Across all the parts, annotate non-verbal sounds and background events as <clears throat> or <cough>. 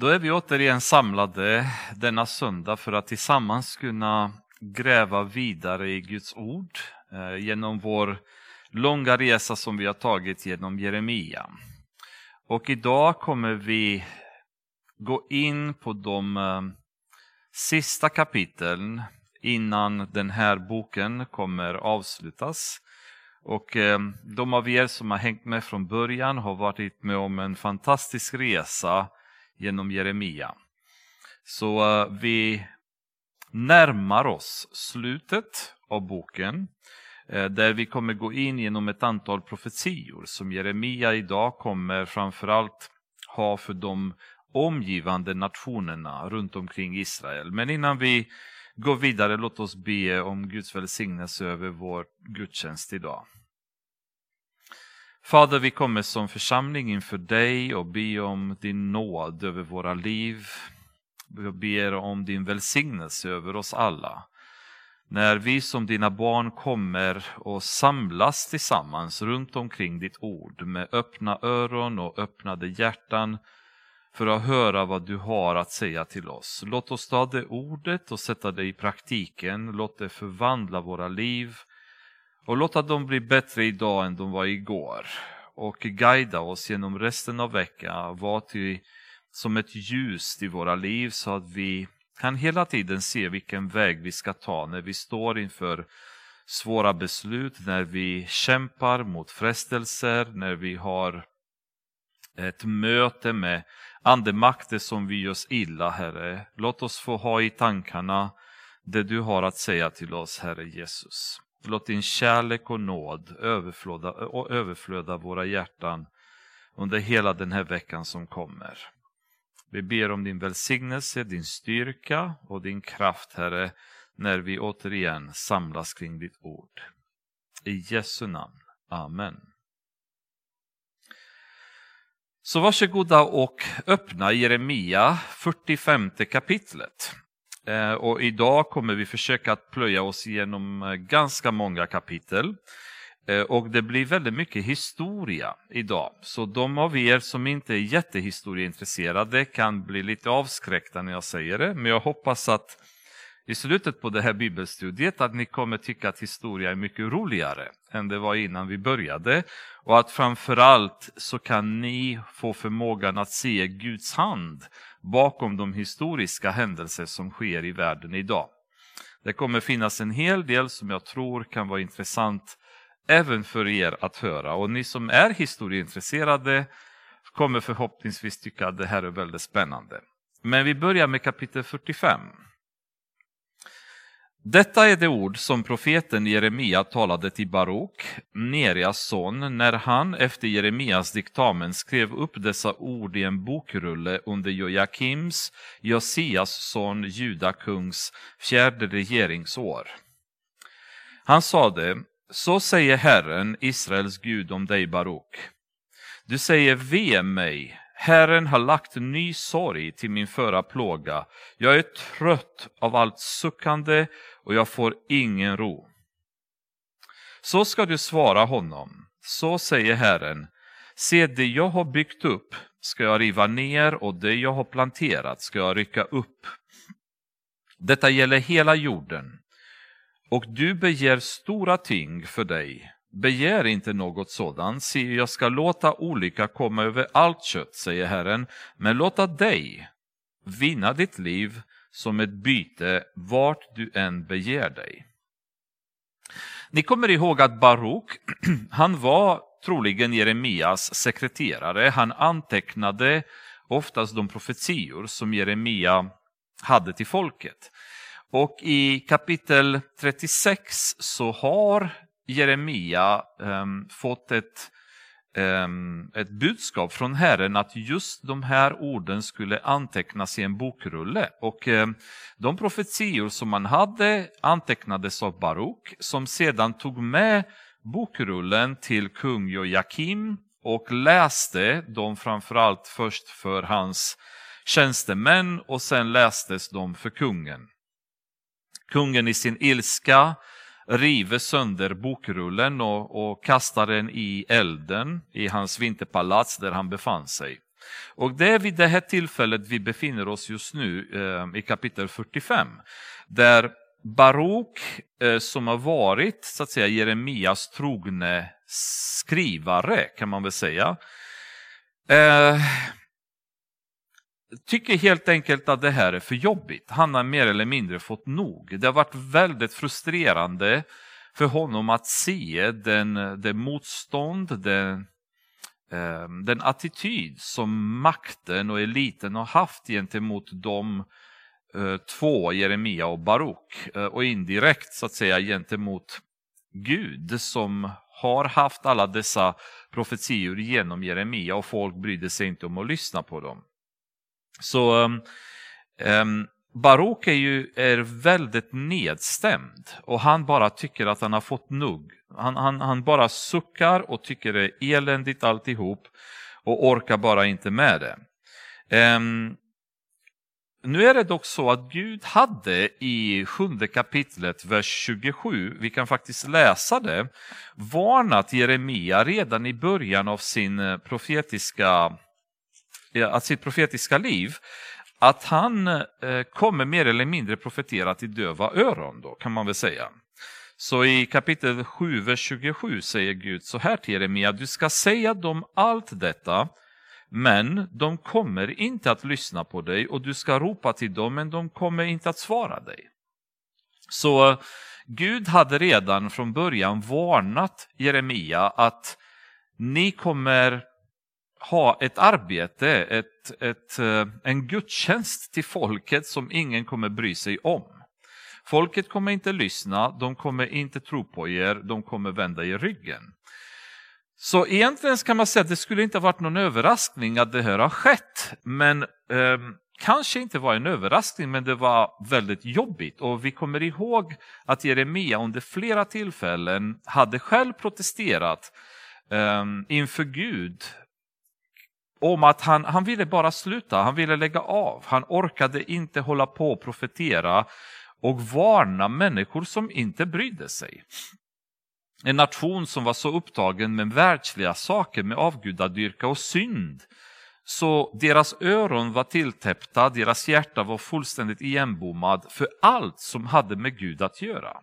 Då är vi återigen samlade denna söndag för att tillsammans kunna gräva vidare i Guds ord eh, genom vår långa resa som vi har tagit genom Jeremia. Och idag kommer vi gå in på de eh, sista kapitlen innan den här boken kommer avslutas. Och eh, de av er som har hängt med från början har varit med om en fantastisk resa genom Jeremia. Så eh, vi närmar oss slutet av boken eh, där vi kommer gå in genom ett antal profetior som Jeremia idag kommer framförallt ha för de omgivande nationerna runt omkring Israel. Men innan vi går vidare, låt oss be om Guds välsignelse över vår gudstjänst idag. Fader, vi kommer som församling inför dig och ber om din nåd över våra liv. Vi ber om din välsignelse över oss alla. När vi som dina barn kommer och samlas tillsammans runt omkring ditt ord med öppna öron och öppnade hjärtan för att höra vad du har att säga till oss. Låt oss ta det ordet och sätta det i praktiken. Låt det förvandla våra liv och låta dem bli bättre idag än de var igår. Och guida oss genom resten av veckan. Var till som ett ljus i våra liv så att vi kan hela tiden se vilken väg vi ska ta när vi står inför svåra beslut, när vi kämpar mot frestelser, när vi har ett möte med andemakter som vi gör illa, Herre. Låt oss få ha i tankarna det du har att säga till oss, Herre Jesus. Låt din kärlek och nåd överflöda, och överflöda våra hjärtan under hela den här veckan som kommer. Vi ber om din välsignelse, din styrka och din kraft, Herre, när vi återigen samlas kring ditt ord. I Jesu namn. Amen. Så varsågoda och öppna Jeremia 45 kapitlet. Eh, och idag kommer vi försöka att plöja oss igenom eh, ganska många kapitel. Eh, och det blir väldigt mycket historia idag. Så de av er som inte är jättehistorieintresserade kan bli lite avskräckta när jag säger det. Men jag hoppas att i slutet på det här bibelstudiet att ni kommer tycka att historia är mycket roligare än det var innan vi började. Och att framförallt så kan ni få förmågan att se Guds hand bakom de historiska händelser som sker i världen idag. Det kommer finnas en hel del som jag tror kan vara intressant även för er att höra. Och ni som är historieintresserade kommer förhoppningsvis tycka att det här är väldigt spännande. Men vi börjar med kapitel 45. Detta är det ord som profeten Jeremia talade till Baruk, Nerias son, när han efter Jeremias diktamen skrev upp dessa ord i en bokrulle under Joakims, Josias son, judakungs fjärde regeringsår. Han sade, så säger Herren, Israels Gud, om dig Baruk. Du säger ve mig, Herren har lagt ny sorg till min förra plåga. Jag är trött av allt suckande och jag får ingen ro. Så ska du svara honom. Så säger Herren. Se, det jag har byggt upp ska jag riva ner och det jag har planterat ska jag rycka upp. Detta gäller hela jorden. Och du begär stora ting för dig. Begär inte något sådant, se jag ska låta olycka komma över allt kött, säger Herren, men låta dig vinna ditt liv som ett byte vart du än begär dig. Ni kommer ihåg att Baruk, <clears throat> han var troligen Jeremias sekreterare. Han antecknade oftast de profetior som Jeremia hade till folket. Och i kapitel 36 så har Jeremia um, fått ett um, ett budskap från Herren att just de här orden skulle antecknas i en bokrulle. Och um, de profetior som man hade antecknades av Baruk som sedan tog med bokrullen till kung Joakim och läste dem framförallt först för hans tjänstemän och sen lästes de för kungen. Kungen i sin ilska river sönder bokrullen och, och kastar den i elden i hans vinterpalats där han befann sig. Och det är vid det här tillfället vi befinner oss just nu eh, i kapitel 45. Där Barok eh, som har varit så att säga Jeremias trogne skrivare kan man väl säga. Eh, tycker helt enkelt att det här är för jobbigt. Han har mer eller mindre fått nog. Det har varit väldigt frustrerande för honom att se den, den motstånd, den, ehm, den attityd som makten och eliten har haft gentemot de eh, två, Jeremia och Baruk, eh, och indirekt så att säga gentemot Gud som har haft alla dessa profetior genom Jeremia och folk brydde sig inte om att lyssna på dem. Så ehm, ehm, um, Barok är ju är väldigt nedstämd och han bara tycker att han har fått nog. Han, han, han bara suckar och tycker det är eländigt alltihop och orkar bara inte med det. Um, nu är det dock så att Gud hade i sjunde kapitlet, vers 27, vi kan faktiskt läsa det, varnat Jeremia redan i början av sin eh, profetiska, Eh, att sitt profetiska liv att han eh, kommer mer eller mindre profetera till döva öron, då, kan man väl säga. Så i kapitel 7, vers 27 säger Gud så här till Jeremia, du ska säga dem allt detta men de kommer inte att lyssna på dig och du ska ropa till dem men de kommer inte att svara dig. Så eh, Gud hade redan från början varnat Jeremia att ni kommer ha ett arbete, ett, ett, eh, en gudstjänst till folket som ingen kommer bry sig om. Folket kommer inte lyssna, de kommer inte tro på er, de kommer vända er ryggen. Så egentligen kan man säga att det skulle inte varit någon överraskning att det här har skett. Men eh, kanske inte var en överraskning, men det var väldigt jobbigt. Och vi kommer ihåg att Jeremia under flera tillfällen hade själv protesterat eh, inför Gud om att han, han ville bara sluta, han ville lägga av. Han orkade inte hålla på och profetera och varna människor som inte brydde sig. En nation som var så upptagen med världsliga saker, med avgudadyrka och synd. Så deras öron var tilltäppta, deras hjärta var fullständigt igenbommad för allt som hade med Gud att göra.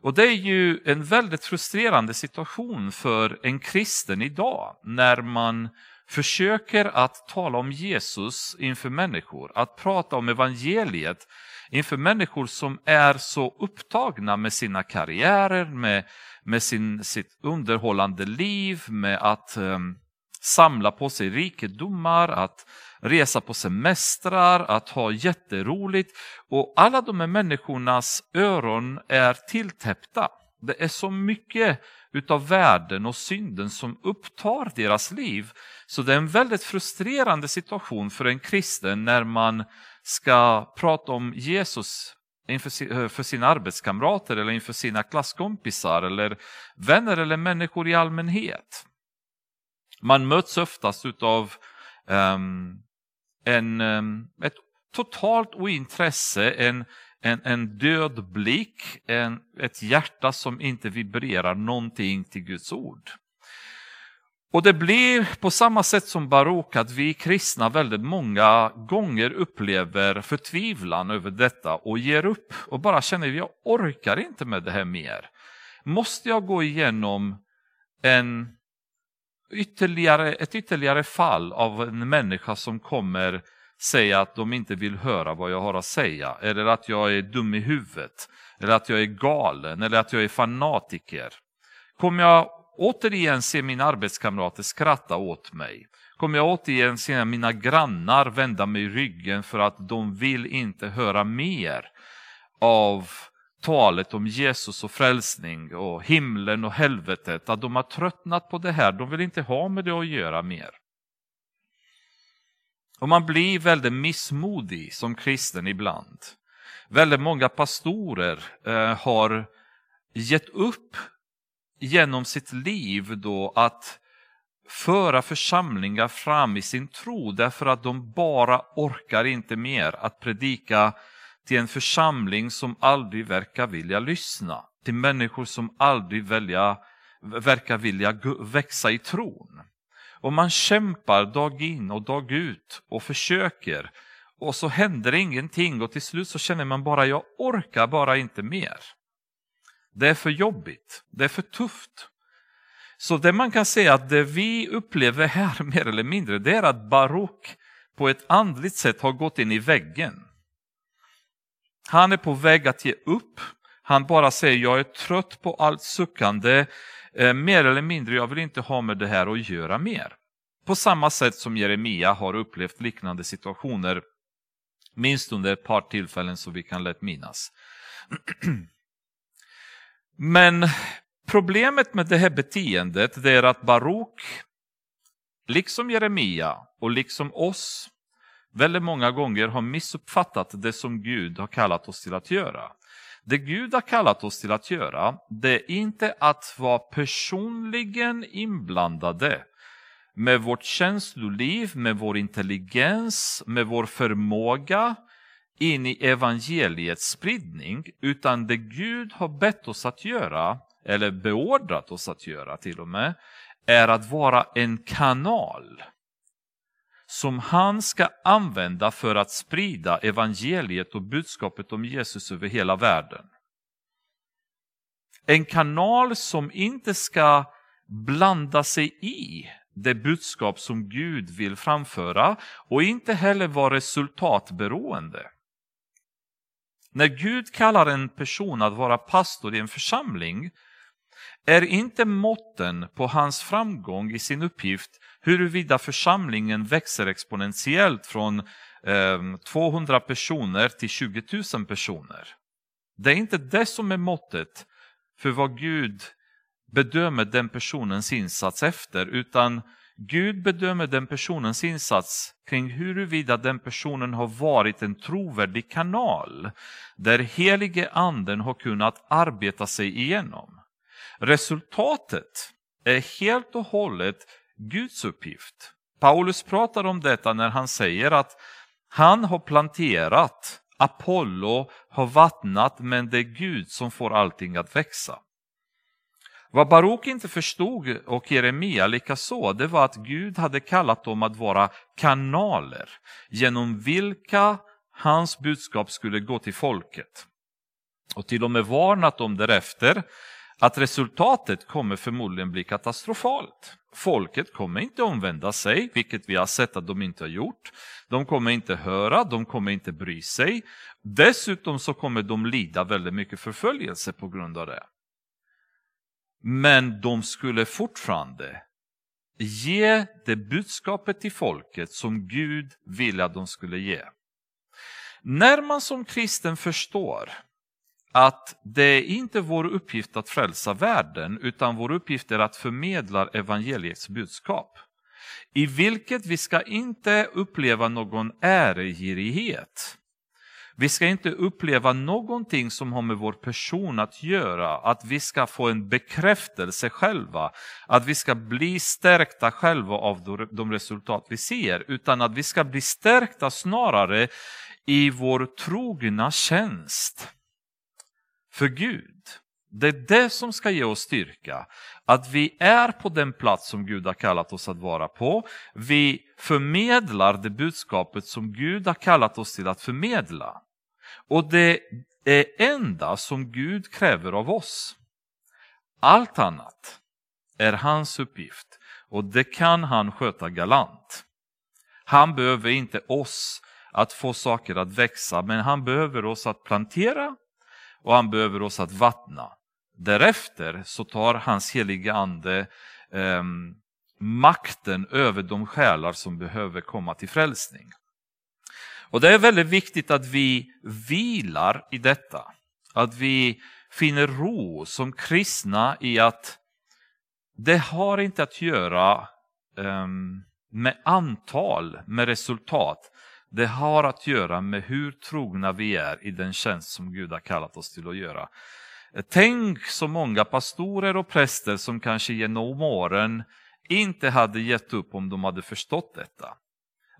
Och det är ju en väldigt frustrerande situation för en kristen idag när man försöker att tala om Jesus inför människor, att prata om evangeliet inför människor som är så upptagna med sina karriärer, med med sin, sitt underhållande liv, med att um, samla på sig rikedomar, att resa på semestrar, att ha jätteroligt. Och alla de här människornas öron är tilltäppta. Det är så mycket utav världen och synden som upptar deras liv. Så det är en väldigt frustrerande situation för en kristen när man ska prata om Jesus inför eh, sina arbetskamrater eller inför sina klasskompisar eller vänner eller människor i allmänhet. Man möts oftast utav um, en, um, ett totalt ointresse, en, en, en död blick, en, ett hjärta som inte vibrerar någonting till Guds ord. Och det blir på samma sätt som Barok att vi kristna väldigt många gånger upplever förtvivlan över detta och ger upp och bara känner att jag orkar inte med det här mer. Måste jag gå igenom en ytterligare, ett ytterligare fall av en människa som kommer säga att de inte vill höra vad jag har att säga, eller att jag är dum i huvudet, eller att jag är galen, eller att jag är fanatiker. Kommer jag återigen se mina arbetskamrater skratta åt mig? Kommer jag återigen se mina grannar vända mig ryggen för att de vill inte höra mer av talet om Jesus och frälsning och himlen och helvetet, att de har tröttnat på det här, de vill inte ha med det att göra mer. Och man blir väldigt missmodig som kristen ibland. Väldigt många pastorer eh, har gett upp genom sitt liv då att föra församlingar fram i sin tro därför att de bara orkar inte mer att predika till en församling som aldrig verkar vilja lyssna, till människor som aldrig välja, verkar vilja växa i tron och man kämpar dag in och dag ut och försöker och så händer ingenting och till slut så känner man bara jag orkar bara inte mer. Det är för jobbigt, det är för tufft. Så det man kan säga att det vi upplever här <laughs> mer eller mindre det är att Baruk på ett andligt sätt har gått in i väggen. Han är på väg att ge upp. Han bara säger jag är trött på allt suckande. Eh, mer eller mindre, jag vill inte ha med det här att göra mer. På samma sätt som Jeremia har upplevt liknande situationer minst under ett par tillfällen som vi kan lätt minnas. <clears throat> Men problemet med det här beteendet det är att Barok, liksom Jeremia och liksom oss, väldigt många gånger har missuppfattat det som Gud har kallat oss till att göra. Det Gud har kallat oss till att göra, det är inte att vara personligen inblandade med vårt känsloliv, med vår intelligens, med vår förmåga in i evangeliets spridning, utan det Gud har bett oss att göra, eller beordrat oss att göra till och med, är att vara en kanal som han ska använda för att sprida evangeliet och budskapet om Jesus över hela världen. En kanal som inte ska blanda sig i det budskap som Gud vill framföra och inte heller vara resultatberoende. När Gud kallar en person att vara pastor i en församling är inte måtten på hans framgång i sin uppgift huruvida församlingen växer exponentiellt från eh, 200 personer till 20 000 personer. Det är inte det som är måttet för vad Gud bedömer den personens insats efter, utan Gud bedömer den personens insats kring huruvida den personen har varit en trovärdig kanal där helige anden har kunnat arbeta sig igenom. Resultatet är helt och hållet Guds uppgift. Paulus pratar om detta när han säger att han har planterat, Apollo har vattnat, men det är Gud som får allting att växa. Vad Barok inte förstod och Jeremia likaså, det var att Gud hade kallat dem att vara kanaler genom vilka hans budskap skulle gå till folket. Och till och med varnat dem därefter att resultatet kommer förmodligen bli katastrofalt. Folket kommer inte omvända sig, vilket vi har sett att de inte har gjort. De kommer inte höra, de kommer inte bry sig. Dessutom så kommer de lida väldigt mycket förföljelse på grund av det. Men de skulle fortfarande ge det budskapet till folket som Gud ville att de skulle ge. När man som kristen förstår att det är inte vår uppgift att frälsa världen utan vår uppgift är att förmedla evangeliets budskap. I vilket vi ska inte uppleva någon äregirighet. Vi ska inte uppleva någonting som har med vår person att göra, att vi ska få en bekräftelse själva, att vi ska bli stärkta själva av de resultat vi ser, utan att vi ska bli stärkta snarare i vår trogna tjänst för Gud. Det är det som ska ge oss styrka. Att vi är på den plats som Gud har kallat oss att vara på. Vi förmedlar det budskapet som Gud har kallat oss till att förmedla. Och det är enda som Gud kräver av oss. Allt annat är hans uppgift och det kan han sköta galant. Han behöver inte oss att få saker att växa, men han behöver oss att plantera och han behöver oss att vattna. Därefter så tar hans heliga ande eh, makten över de själar som behöver komma till frälsning. Och det är väldigt viktigt att vi vilar i detta. Att vi finner ro som kristna i att det har inte att göra um, med antal, med resultat. Det har att göra med hur trogna vi är i den tjänst som Gud har kallat oss till att göra. Tänk så många pastorer och präster som kanske genom åren inte hade gett upp om de hade förstått detta.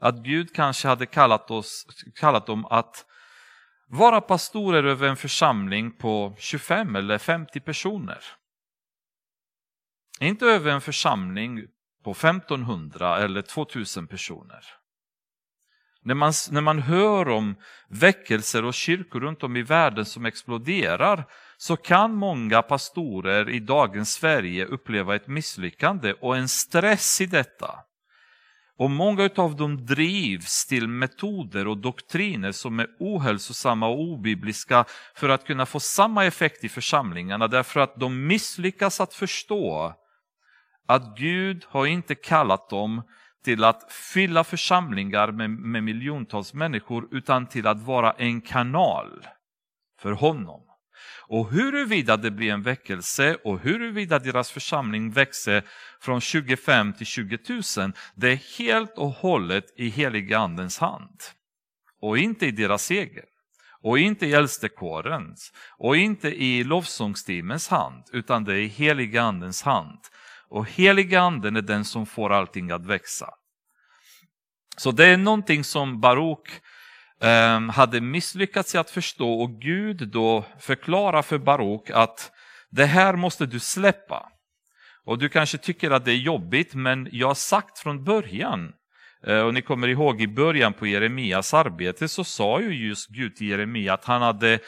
Att Gud kanske hade kallat, oss, kallat dem att vara pastorer över en församling på 25 eller 50 personer. Inte över en församling på 1500 eller 2000 personer. När man, när man hör om väckelser och kyrkor runt om i världen som exploderar så kan många pastorer i dagens Sverige uppleva ett misslyckande och en stress i detta. Och många av dem drivs till metoder och doktriner som är ohälsosamma och obibliska för att kunna få samma effekt i församlingarna därför att de misslyckas att förstå att Gud har inte kallat dem till att fylla församlingar med, med miljontals människor utan till att vara en kanal för honom. Och huruvida det blir en väckelse och huruvida deras församling växer från 25 till 20 000, det är helt och hållet i heliga andens hand. Och inte i deras egen. Och inte i äldstekårens. Och inte i lovsångsteamens hand, utan det är i heliga andens hand. Och heliga anden är den som får allting att växa. Så det är någonting som Barok ehm, hade misslyckats i att förstå och Gud då förklarar för Barok att det här måste du släppa. Och du kanske tycker att det är jobbigt men jag har sagt från början eh, och ni kommer ihåg i början på Jeremias arbete så sa ju just Gud till Jeremia att han hade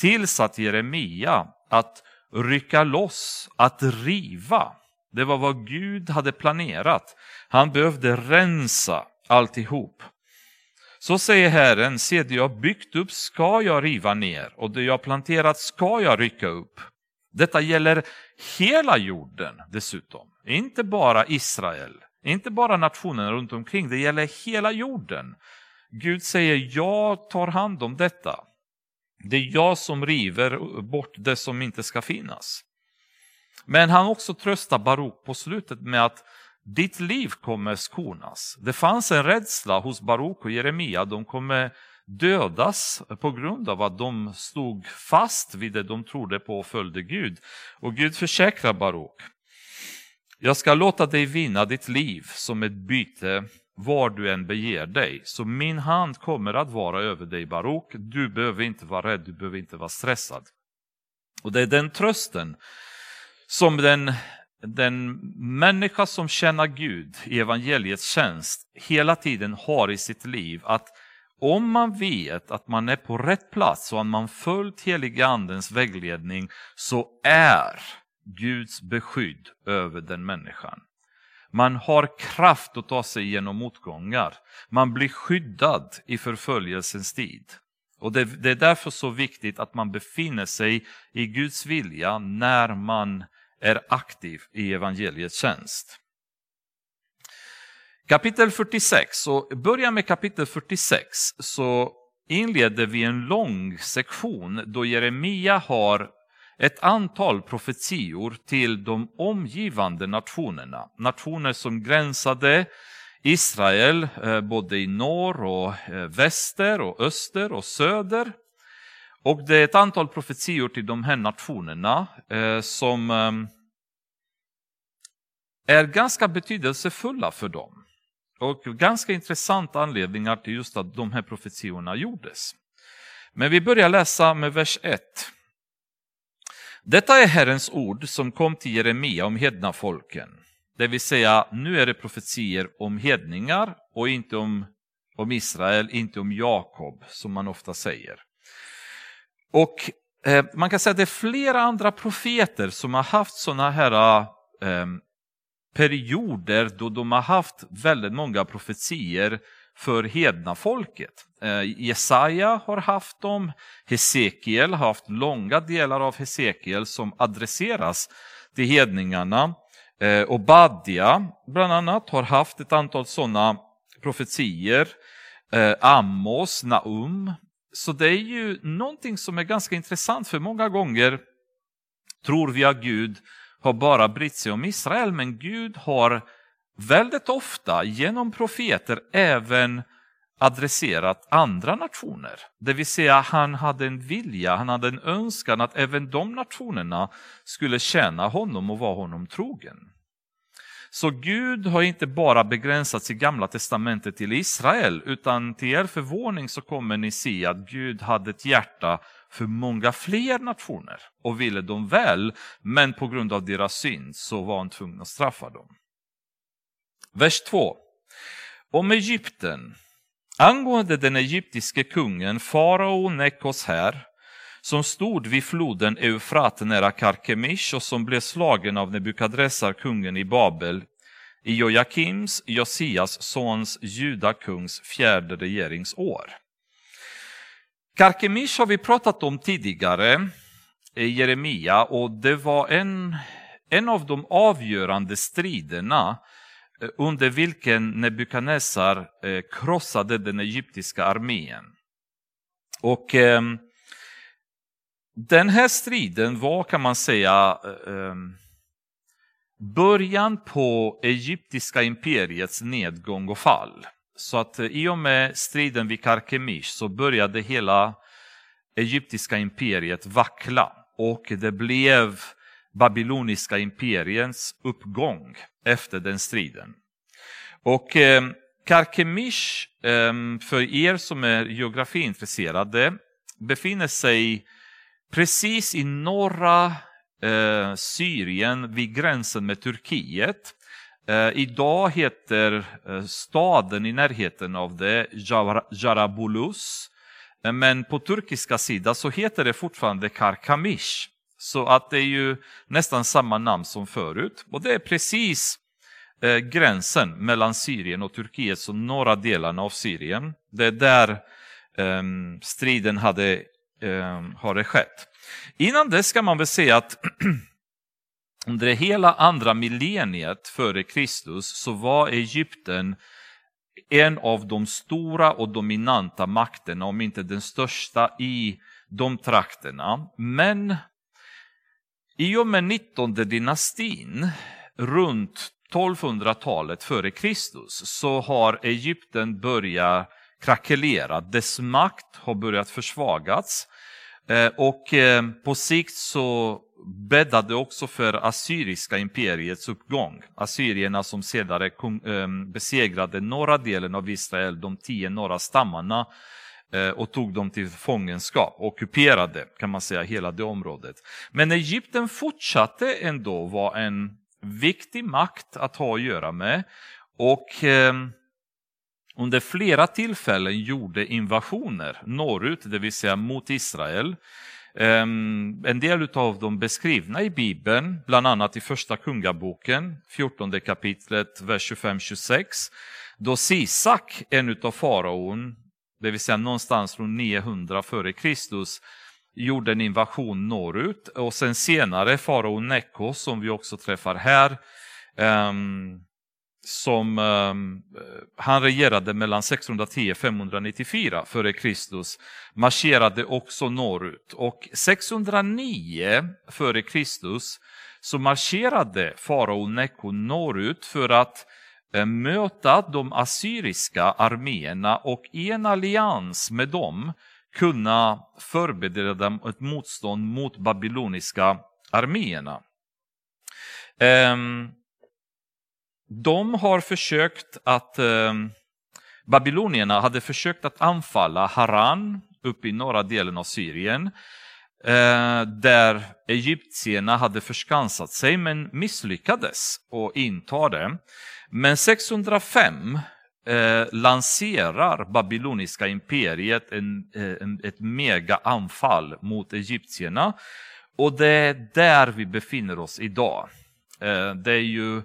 tillsatt Jeremia att rycka loss, att riva. Det var vad Gud hade planerat. Han behövde rensa alltihop. Så säger Herren, se det jag byggt upp ska jag riva ner och det jag planterat ska jag rycka upp. Detta gäller hela jorden dessutom, inte bara Israel, inte bara nationen runt omkring, det gäller hela jorden. Gud säger, jag tar hand om detta. Det är jag som river bort det som inte ska finnas. Men han också tröstar Barok på slutet med att ditt liv kommer skonas. Det fanns en rädsla hos Baruk och Jeremia, de kommer dödas på grund av att de stod fast vid det de trodde på och följde Gud. Och Gud försäkrar Baruk. Jag ska låta dig vinna ditt liv som ett byte var du än beger dig. Så min hand kommer att vara över dig Baruk. Du behöver inte vara rädd, du behöver inte vara stressad. Och det är den trösten som den den människa som känner Gud i evangeliets tjänst hela tiden har i sitt liv att om man vet att man är på rätt plats och att man följt heliga andens vägledning så är Guds beskydd över den människan. Man har kraft att ta sig igenom motgångar. Man blir skyddad i förföljelsens tid. Och det, det är därför så viktigt att man befinner sig i Guds vilja när man är aktiv i evangeliets tjänst. Kapitel 46, och börja med kapitel 46 så inleder vi en lång sektion då Jeremia har ett antal profetior till de omgivande nationerna. Nationer som gränsade Israel eh, både i norr och eh, väster och öster och söder. Och det är ett antal profetior till de här nationerna eh, som eh, är ganska betydelsefulla för dem. Och ganska intressanta anledningar till just att de här profetiorna gjordes. Men vi börjar läsa med vers 1. Detta är Herrens ord som kom till Jeremia om hedna folken. Det vill säga, nu är det profetier om hedningar och inte om, om Israel, inte om Jakob som man ofta säger. Och eh, man kan säga att det är flera andra profeter som har haft sådana här eh, perioder då de har haft väldigt många profetier för hedna folket. Eh, Jesaja har haft dem, Hesekiel har haft långa delar av Hesekiel som adresseras till hedningarna. Eh, och Badja bland annat har haft ett antal sådana profetier. Eh, Amos, Naum. Så det är ju någonting som är ganska intressant för många gånger tror vi att Gud har bara brytt sig om Israel, men Gud har väldigt ofta genom profeter även adresserat andra nationer. Det vill säga han hade en vilja, han hade en önskan att även de nationerna skulle tjäna honom och vara honom trogen. Så Gud har inte bara begränsat sig gamla testamentet till Israel, utan till er förvåning så kommer ni se att Gud hade ett hjärta för många fler nationer och ville dem väl, men på grund av deras synd så var han tvungen att straffa dem. Vers 2. Om Egypten, angående den egyptiske kungen farao Nekos här, som stod vid floden Eufrat nära Karkemish och som blev slagen av Nebukadressar, kungen i Babel, i Jojakims, Josias sons, judakungs fjärde regeringsår. Karkemish har vi pratat om tidigare i Jeremia och det var en, en av de avgörande striderna eh, under vilken Nebukadnessar eh, krossade den egyptiska armén. Och eh, den här striden var kan man säga eh, eh, början på egyptiska imperiets nedgång och fall. Så att eh, i och med striden vid Karkemish så började hela egyptiska imperiet vackla och det blev babyloniska imperiens uppgång efter den striden. Och eh, Karkemish, eh, för er som är geografiintresserade, befinner sig precis i norra eh, Syrien vid gränsen med Turkiet. Eh, idag heter eh, staden i närheten av det Jarabulus. Eh, men på turkiska sidan så heter det fortfarande Karkamish. Så att det är ju nästan samma namn som förut. Och det är precis eh, gränsen mellan Syrien och Turkiet, så norra delarna av Syrien. Det är där eh, striden hade, Ehm, har det skett. Innan det ska man väl säga att <clears throat> under hela andra millenniet före Kristus så var Egypten en av de stora och dominanta makterna, om inte den största i de trakterna. Men i och med 19 dynastin, runt 1200-talet före Kristus, så har Egypten börjat krackelerat, Dess makt har börjat försvagats. Eh, och eh, på sikt så bäddade också för assyriska imperiets uppgång. Assyrierna som senare ehm, besegrade norra delen av Israel, de tio norra stammarna eh, och tog dem till fångenskap, ockuperade kan man säga hela det området. Men Egypten fortsatte ändå vara en viktig makt att ha att göra med och ehm, under flera tillfällen gjorde invasioner norrut, det vill säga mot Israel. Ehm, en del av dem beskrivna i Bibeln, bland annat i första kungaboken, 14 kapitlet, vers 25-26. Då Sisak, en av faraon, det vill säga någonstans runt 900 f.Kr., gjorde en invasion norrut och sen senare farao Neko som vi också träffar här, ehm, som um, han regerade mellan 610 och 594 före Kristus marscherade också norrut och 609 före Kristus så marscherade farao Neko norrut för att uh, möta de assyriska arméerna och i en allians med dem kunna förbereda ett motstånd mot babyloniska arméerna. Um, de har försökt att, eh, babylonierna hade försökt att anfalla Haran uppe i norra delen av Syrien, eh, där egyptierna hade förskansat sig men misslyckades och inta det. Men 605 eh, lanserar babyloniska imperiet en, eh, en, ett mega anfall mot egyptierna och det är där vi befinner oss idag. Eh, det är ju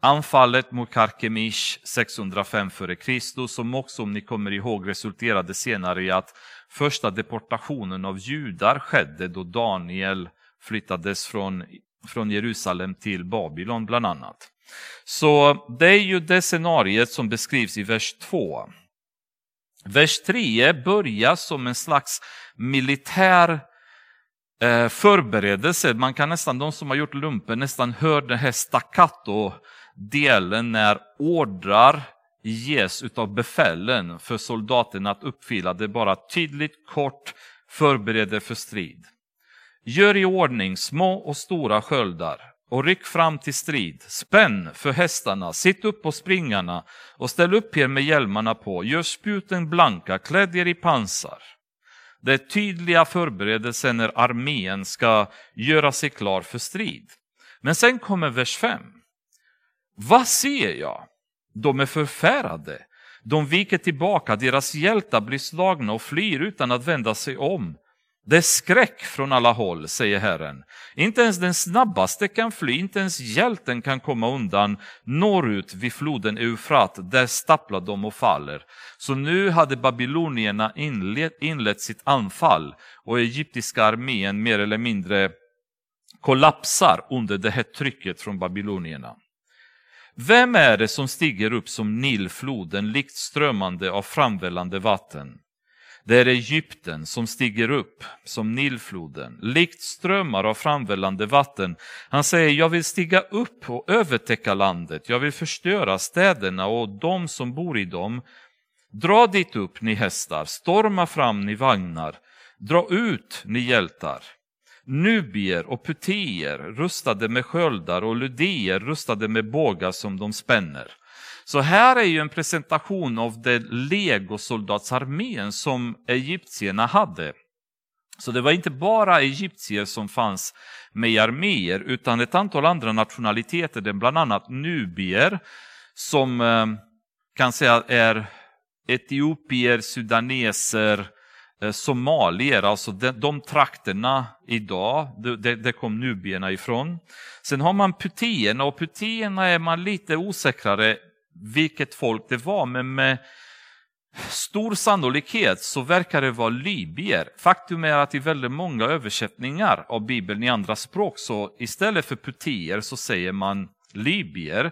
Anfallet mot Karkemish 605 f.Kr. som också, om ni kommer ihåg, resulterade senare i att första deportationen av judar skedde då Daniel flyttades från, från Jerusalem till Babylon bland annat. Så det är ju det scenariet som beskrivs i vers 2. Vers 3 börjar som en slags militär eh, förberedelse. Man kan nästan, de som har gjort lumpen nästan hör det här staccato delen när ordrar ges utav befälen för soldaterna att uppfylla. Det är bara tydligt, kort, förbereder för strid. Gör i ordning små och stora sköldar och ryck fram till strid. Spänn för hästarna, sitt upp på springarna och ställ upp er med hjälmarna på. Gör spjuten blanka, klädd er i pansar. Det är tydliga förberedelser när armén ska göra sig klar för strid. Men sen kommer vers 5. Vad ser jag? De är förfärade. De viker tillbaka, deras hjältar blir slagna och flyr utan att vända sig om. Det är skräck från alla håll, säger Herren. Inte ens den snabbaste kan fly, inte ens hjälten kan komma undan norrut vid floden Eufrat, där stapplar de och faller. Så nu hade babylonierna inlett, inlett sitt anfall och egyptiska armén mer eller mindre kollapsar under det här trycket från babylonierna. Vem är det som stiger upp som Nilfloden, likt strömmande av framvällande vatten? Det är Egypten som stiger upp som Nilfloden, likt strömmar av framvällande vatten. Han säger, jag vill stiga upp och övertäcka landet, jag vill förstöra städerna och de som bor i dem. Dra dit upp, ni hästar, storma fram, ni vagnar, dra ut, ni hjältar. Nubier och putéer rustade med sköldar och ludier rustade med bågar som de spänner. Så här är ju en presentation av den legosoldatsarmén som egyptierna hade. Så det var inte bara egyptier som fanns med i arméer utan ett antal andra nationaliteter, bland annat nubier som eh, kan säga är etiopier, sudaneser, eh, Eh, somalier, alltså de, de trakterna idag, det, det kom nubierna ifrån. Sen har man putéerna och putierna är man lite osäkrare vilket folk det var, men med stor sannolikhet så verkar det vara libyer. Faktum är att i väldigt många översättningar av Bibeln i andra språk så istället för putéer så säger man libyer.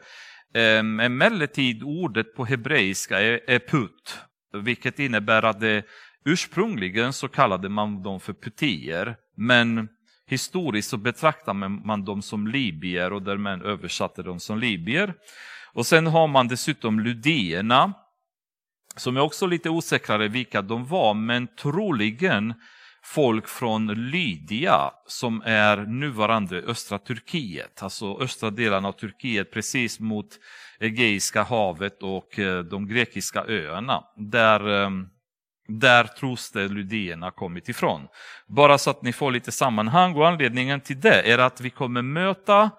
Ehm, emellertid ordet på hebreiska är, är put, vilket innebär att det ursprungligen så kallade man dem för putéer, men historiskt så betraktar man dem som libyer och därmed översatte dem som libyer. Och sen har man dessutom ludierna, som är också lite osäkrare vilka de var, men troligen folk från Lydia som är nuvarande östra Turkiet, alltså östra delen av Turkiet precis mot Egeiska havet och eh, de grekiska öarna. Där, ehm, där tros det lydierna kommit ifrån. Bara så att ni får lite sammanhang och anledningen till det är att vi kommer möta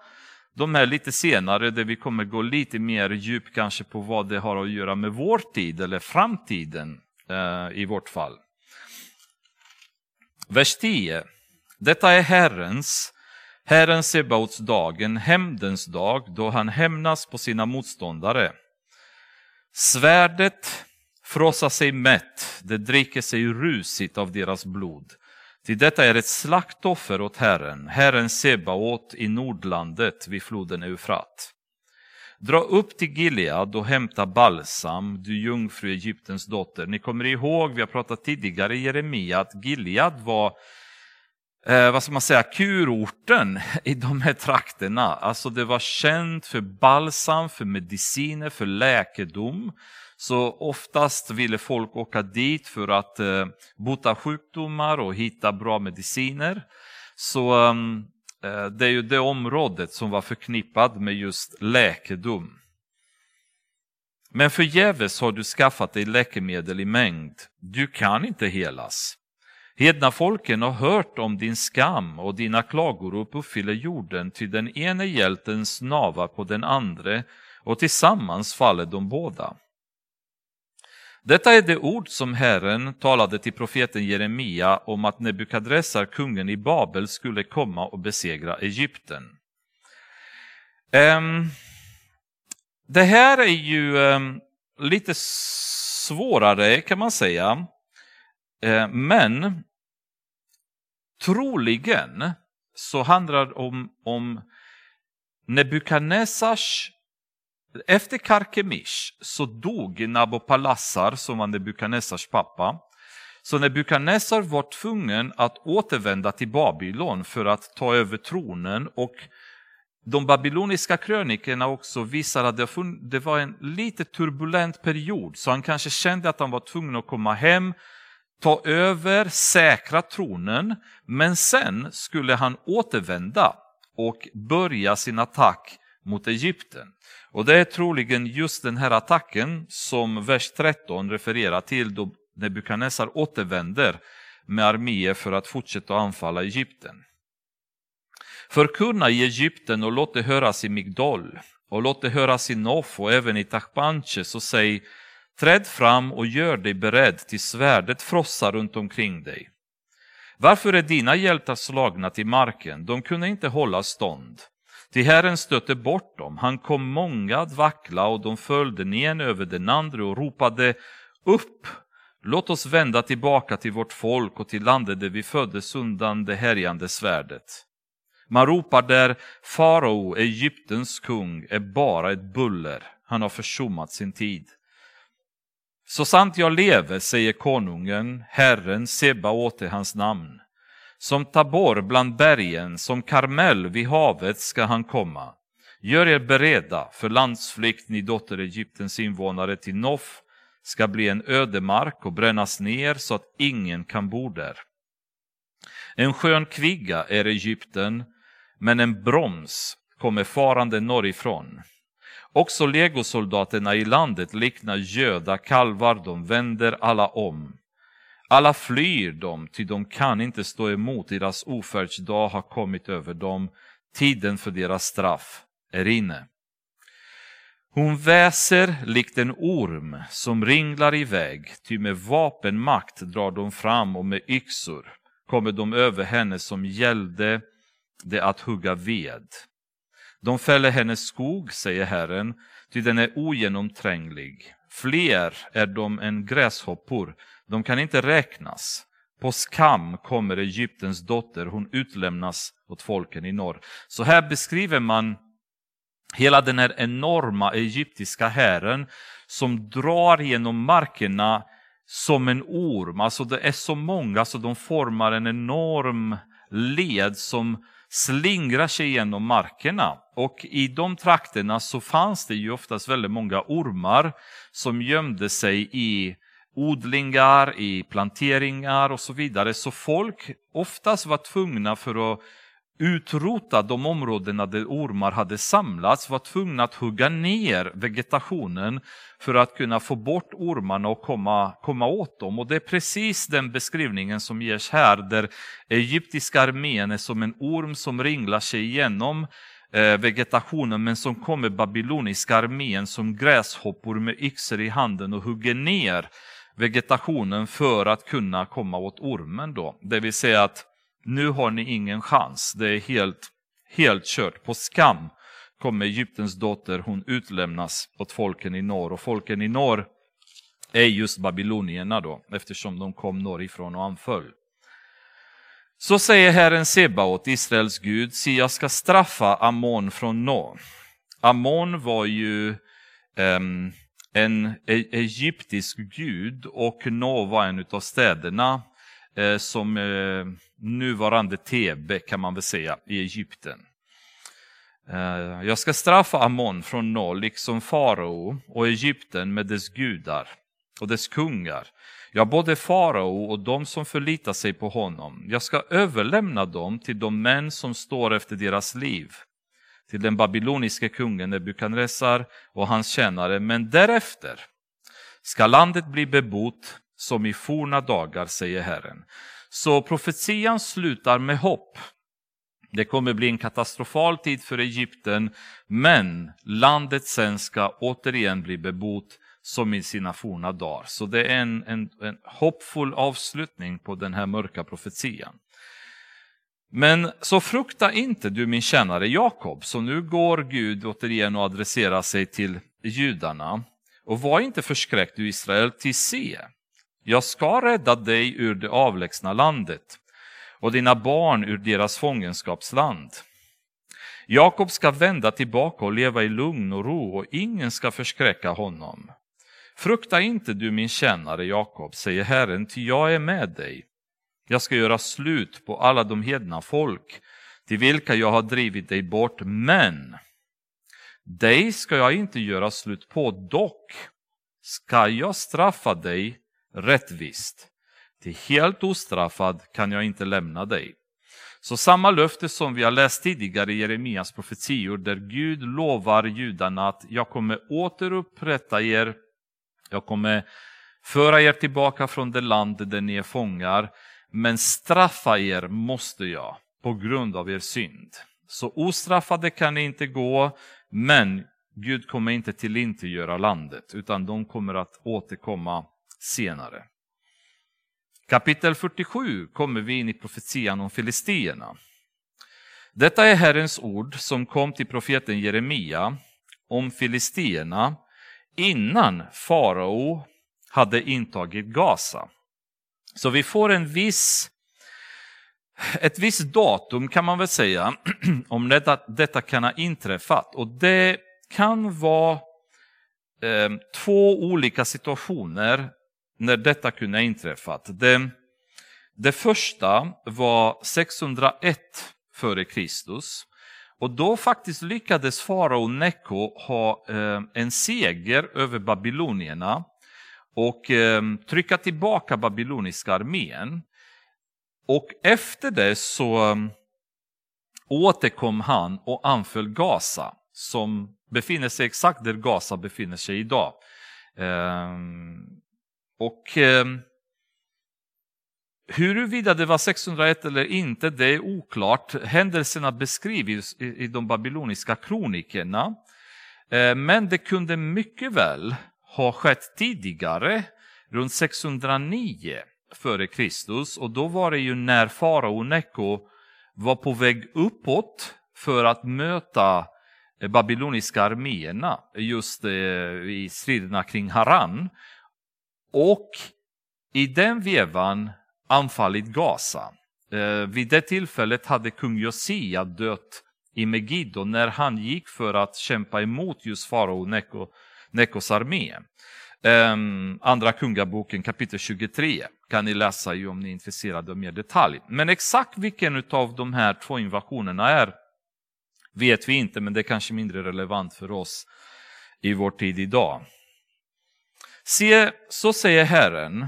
de här lite senare där vi kommer gå lite mer djup kanske på vad det har att göra med vår tid eller framtiden eh, i vårt fall. Vers 10. Detta är Herrens, Herren Sebaots dag, en hämndens dag då han hämnas på sina motståndare. Svärdet Frossa sig mätt, det dricker sig rusigt av deras blod. Till detta är ett slaktoffer åt Herren, Herren Sebaot i Nordlandet vid floden Eufrat. Dra upp till Gilead och hämta balsam, du jungfru Egyptens dotter. Ni kommer ihåg, vi har pratat tidigare i Jeremia, att Gilead var eh, vad ska man säga, kurorten i de här trakterna. Alltså det var känt för balsam, för mediciner, för läkedom. Så oftast ville folk åka dit för att eh, bota sjukdomar och hitta bra mediciner. Så ehm, eh, det är ju det området som var förknippat med just läkedom. Men förgäves har du skaffat dig läkemedel i mängd. Du kan inte helas. Hedna folken har hört om din skam och dina klagorop uppfyller jorden, till den ene hjälten snavar på den andra och tillsammans faller de båda. Detta är det ord som Herren talade till profeten Jeremia om att Nebukadressar, kungen i Babel, skulle komma och besegra Egypten. Ehm, det här är ju ehm, lite svårare kan man säga, ehm, men troligen så handlar det om, om Nebukadnessars efter Karkemish så dog Nabopalassar, som var Nebukadnessars pappa. Så Nebukadnessar var tvungen att återvända till Babylon för att ta över tronen och de babyloniska krönikerna också visar att det var en lite turbulent period så han kanske kände att han var tvungen att komma hem, ta över, säkra tronen men sen skulle han återvända och börja sin attack mot Egypten. Och det är troligen just den här attacken som vers 13 refererar till då Nebukadnessar återvänder med arméer för att fortsätta anfalla Egypten. Förkunna i Egypten och låt det höras i Migdol. och låt det höras i Nof och även i Tachpanches och säg Träd fram och gör dig beredd till svärdet frossar runt omkring dig. Varför är dina hjältar slagna till marken? De kunde inte hålla stånd. Till Herren stötte bort dem. Han kom många att vackla och de följde ner över den andra och ropade upp. Låt oss vända tillbaka till vårt folk och till landet där vi föddes undan det härjande svärdet. Man ropar där farao, Egyptens kung, är bara ett buller. Han har försummat sin tid. Så sant jag lever, säger konungen, Herren Sebaot åter hans namn. Som Tabor bland bergen, som Karmel vid havet ska han komma. Gör er beredda för landsflykt, ni dotter Egyptens invånare, till Nof ska bli en ödemark och brännas ner så att ingen kan bo där. En skön kviga är Egypten, men en broms kommer farande norrifrån. Också legosoldaterna i landet liknar göda kalvar, de vänder alla om. Alla flyr dem, ty de kan inte stå emot, deras ofärdsdag har kommit över dem, tiden för deras straff är inne. Hon väser likt en orm som ringlar iväg, ty med vapenmakt drar de fram och med yxor kommer de över henne som gällde det att hugga ved. De fäller hennes skog, säger Herren, ty den är ogenomtränglig. Fler är de än gräshoppor, de kan inte räknas. På skam kommer Egyptens dotter, hon utlämnas åt folken i norr. Så här beskriver man hela den här enorma egyptiska hären som drar genom markerna som en orm. Alltså det är så många så de formar en enorm led som slingrar sig genom markerna. Och i de trakterna så fanns det ju oftast väldigt många ormar som gömde sig i odlingar, i planteringar och så vidare. Så folk oftast var tvungna för att utrota de områdena där ormar hade samlats, var tvungna att hugga ner vegetationen för att kunna få bort ormarna och komma, komma åt dem. Och det är precis den beskrivningen som ges här, där egyptiska armén är som en orm som ringlar sig igenom eh, vegetationen men som kommer babyloniska armén som gräshoppor med yxor i handen och hugger ner vegetationen för att kunna komma åt ormen. Då. Det vill säga att nu har ni ingen chans, det är helt, helt kört. På skam kommer Egyptens dotter, hon utlämnas åt folken i norr. Och folken i norr är just babylonierna då, eftersom de kom norrifrån och anföll. Så säger Herren Sebaot, Israels Gud, se jag ska straffa Ammon från norr. Ammon var ju um, en e-, egyptisk gud och Nova, en av städerna eh, som eh, nuvarande Tebe kan man väl säga i Egypten. Eh, jag ska straffa Ammon från noll, liksom farao och Egypten med dess gudar och dess kungar. Ja, både farao och de som förlitar sig på honom. Jag ska överlämna dem till de män som står efter deras liv, till den babyloniske kungen Nebukadnessar och hans tjänare, men därefter ska landet bli bebott som i forna dagar, säger Herren. Så profetian slutar med hopp. Det kommer bli en katastrofal tid för Egypten, men landet sen ska återigen bli bebott som i sina forna dagar. Så det är en, en, en hoppfull avslutning på den här mörka profetian. Men så frukta inte du min tjänare Jakob, så nu går Gud återigen och adresserar sig till judarna. Och var inte förskräckt du Israel, till se, jag ska rädda dig ur det avlägsna landet och dina barn ur deras fångenskapsland. Jakob ska vända tillbaka och leva i lugn och ro och ingen ska förskräcka honom. Frukta inte du min tjänare Jakob, säger Herren, ty jag är med dig. Jag ska göra slut på alla de hedna folk till vilka jag har drivit dig bort, men dig ska jag inte göra slut på, dock ska jag straffa dig rättvist. Till helt ostraffad kan jag inte lämna dig. Så samma löfte som vi har läst tidigare i Jeremias profetior där Gud lovar judarna att jag kommer återupprätta er, jag kommer föra er tillbaka från det land där ni är fångar, men straffa er måste jag på grund av er synd. Så ostraffade kan ni inte gå, men Gud kommer inte till landet, utan de kommer att återkomma senare. Kapitel 47 kommer vi in i profetian om filistierna. Detta är Herrens ord som kom till profeten Jeremia om filistierna innan farao hade intagit Gaza. Så vi får en viss, ett visst datum kan man väl säga <clears throat> om detta, detta kan ha inträffat. Och det kan vara eh, två olika situationer när detta kunde ha inträffat. Det, det första var 601 före Kristus. Och då faktiskt lyckades farao Neko ha eh, en seger över babylonierna och eh, trycka tillbaka babyloniska armén. Och efter det så um, återkom han och anföll Gaza som befinner sig exakt där Gaza befinner sig idag. Eh, och eh, Huruvida det var 601 eller inte, det är oklart. Händelserna beskrivs i de babyloniska kronikerna. Ehm, men det kunde mycket väl har skett tidigare, runt 609 före Kristus. Och då var det ju när farao Neko var på väg uppåt för att möta eh, babyloniska arméerna just eh, i striderna kring Haran. Och i den vevan anfallit Gaza. Eh, vid det tillfället hade kung Josia dött i Megiddo när han gick för att kämpa emot just farao Neko, Nekos armé. Um, andra kungaboken kapitel 23 kan ni läsa ju om ni är intresserade av mer detalj. Men exakt vilken av de här två invasionerna är vet vi inte, men det är kanske mindre relevant för oss i vår tid idag. Se, så säger Herren,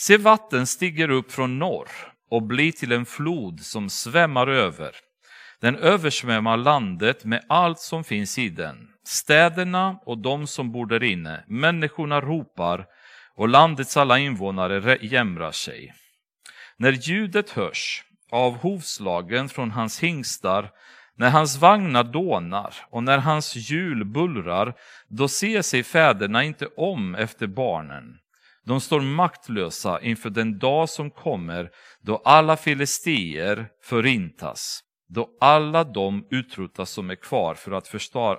Se vatten stiger upp från norr och blir till en flod som svämmar över. Den översvämmar landet med allt som finns i den, städerna och de som bor där inne. Människorna ropar och landets alla invånare jämrar sig. När ljudet hörs av hovslagen från hans hingstar, när hans vagnar dånar och när hans hjul bullrar, då ser sig fäderna inte om efter barnen. De står maktlösa inför den dag som kommer då alla filistier förintas, då alla de utrotas som är kvar för att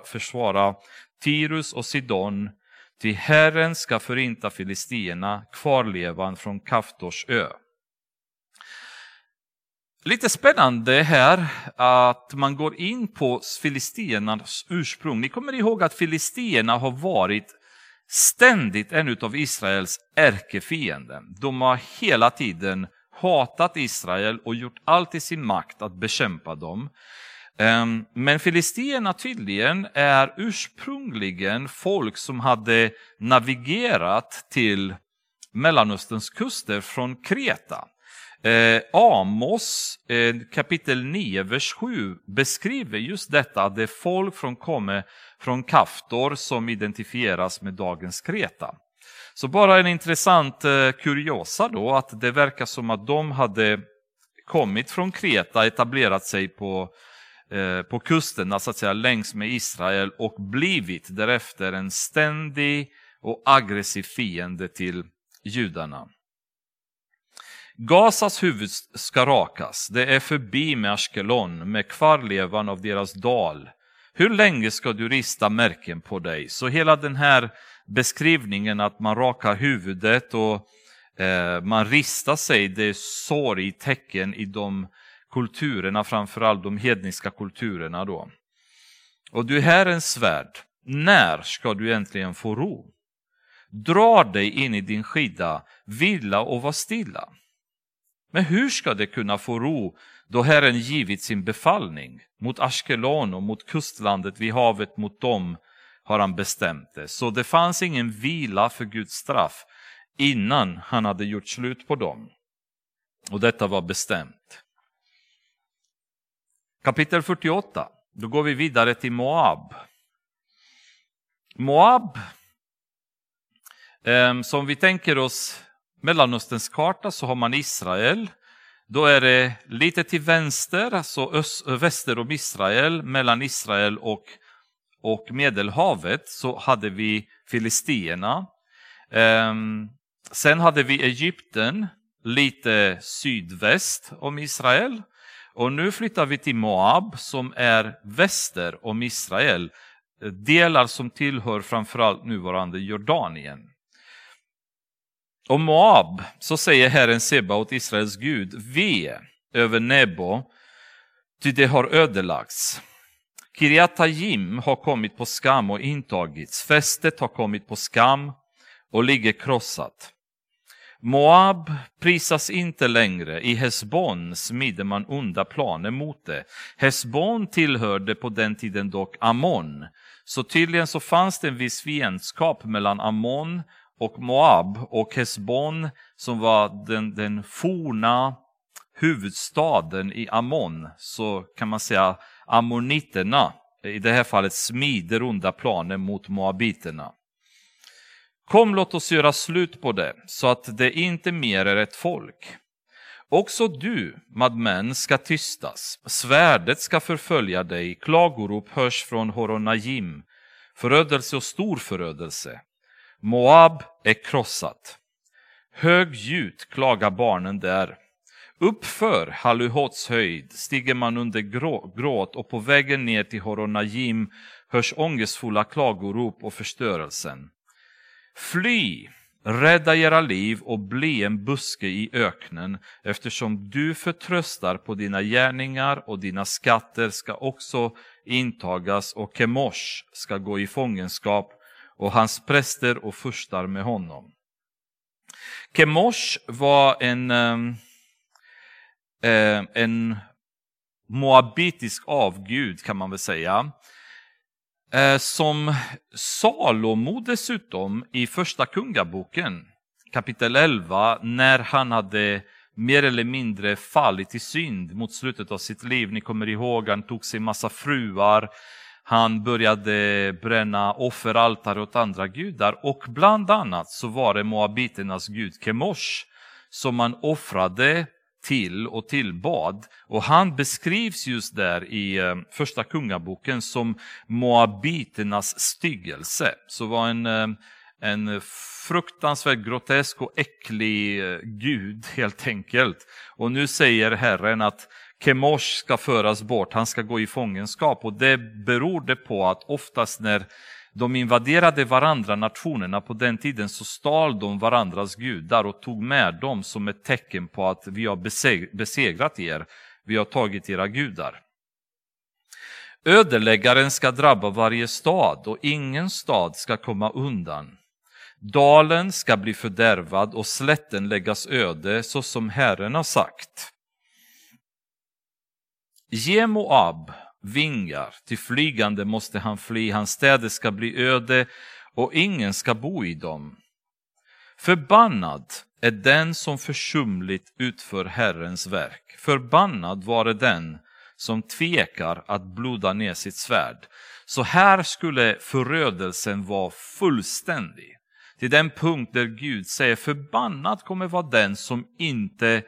försvara Tirus och Sidon, till Herren ska förinta filistierna, kvarlevan från Kaftors ö. Lite spännande här att man går in på filistiernas ursprung. Ni kommer ihåg att filistierna har varit ständigt en av Israels ärkefienden. De har hela tiden hatat Israel och gjort allt i sin makt att bekämpa dem. Ehm, men filistierna tydligen är ursprungligen folk som hade navigerat till Mellanösterns kuster från Kreta. Eh, Amos eh, kapitel 9, vers 7 beskriver just detta, att det är folk som kommer från Kaftor som identifieras med dagens Kreta. Så bara en intressant eh, kuriosa då, att det verkar som att de hade kommit från Kreta, etablerat sig på, eh, på kusterna så att säga längs med Israel och blivit därefter en ständig och aggressiv fiende till judarna. Gazas huvud ska rakas, det är förbi med Ashkelon, med kvarlevan av deras dal. Hur länge ska du rista märken på dig? Så hela den här beskrivningen att man rakar huvudet och eh, man ristar sig, det är sorgtecken i de kulturerna, framförallt de hedniska kulturerna då. Och du är Herrens svärd, när ska du äntligen få ro? Dra dig in i din skida, vila och var stilla. Men hur ska det kunna få ro då Herren givit sin befallning? Mot Ashkelon och mot kustlandet vid havet, mot dem har han bestämt det. Så det fanns ingen vila för Guds straff innan han hade gjort slut på dem. Och detta var bestämt. Kapitel 48, då går vi vidare till Moab. Moab, ehm, som vi tänker oss Mellanösterns karta så har man Israel. Då är det lite till vänster, alltså öst, väster om Israel, mellan Israel och och Medelhavet så hade vi Filistierna. Ehm, sen hade vi Egypten lite sydväst om Israel. Och nu flyttar vi till Moab som är väster om Israel. Delar som tillhör framförallt nuvarande Jordanien. Om Moab så säger Herren Sebaot, Israels Gud, ve över Nebo, ty det har ödelagts. Kiriatayim har kommit på skam och intagits, fästet har kommit på skam och ligger krossat. Moab prisas inte längre, i Hesbon smider man onda planer mot det. Hesbon tillhörde på den tiden dock Ammon, så tydligen så fanns det en viss fiendskap mellan Ammon och Moab och Hesbon som var den, den forna huvudstaden i Ammon, så kan man säga ammoniterna, i det här fallet smider onda planer mot moabiterna. Kom låt oss göra slut på det, så att det inte mer är ett folk. Också du, madmän, ska tystas, svärdet ska förfölja dig, klagorop hörs från Horonajim, förödelse och stor förödelse. Moab är krossat. Högljutt klagar barnen där. Uppför Haluhots höjd stiger man under gråt och på vägen ner till Horonajim hörs ångestfulla klagorop och förstörelsen. Fly, rädda era liv och bli en buske i öknen eftersom du förtröstar på dina gärningar och dina skatter ska också intagas och Kemosh ska gå i fångenskap och hans präster och furstar med honom. Kemosh var en, ehm, eh, en moabitisk avgud kan man väl säga. Eh, som Salomo dessutom i första kungaboken kapitel 11 när han hade mer eller mindre fallit i synd mot slutet av sitt liv. Ni kommer ihåg, han tog sig massa fruar, han började bränna offeraltare åt andra gudar och bland annat så var det moabiternas gud Kemosh som man offrade till och tillbad. Och han beskrivs just där i eh, första kungaboken som moabiternas styggelse. Så var en, eh, en fruktansvärt grotesk och äcklig eh, gud <laughs> helt enkelt. Och nu säger Herren att Kemosh ska föras bort, han ska gå i fångenskap och det beror det på att oftast när de invaderade varandra, nationerna på den tiden, så stal de varandras gudar och tog med dem som ett tecken på att vi har besegrat er, vi har tagit era gudar. Ödeläggaren ska drabba varje stad och ingen stad ska komma undan. Dalen ska bli fördärvad och slätten läggas öde så som Herren har sagt. Ge Moab vingar, till flygande måste han fly, hans städer ska bli öde och ingen ska bo i dem. Förbannad är den som försumligt utför Herrens verk. Förbannad vare den som tvekar att bloda ner sitt svärd. Så här skulle förödelsen vara fullständig. Till den punkt där Gud säger förbannad kommer vara den som inte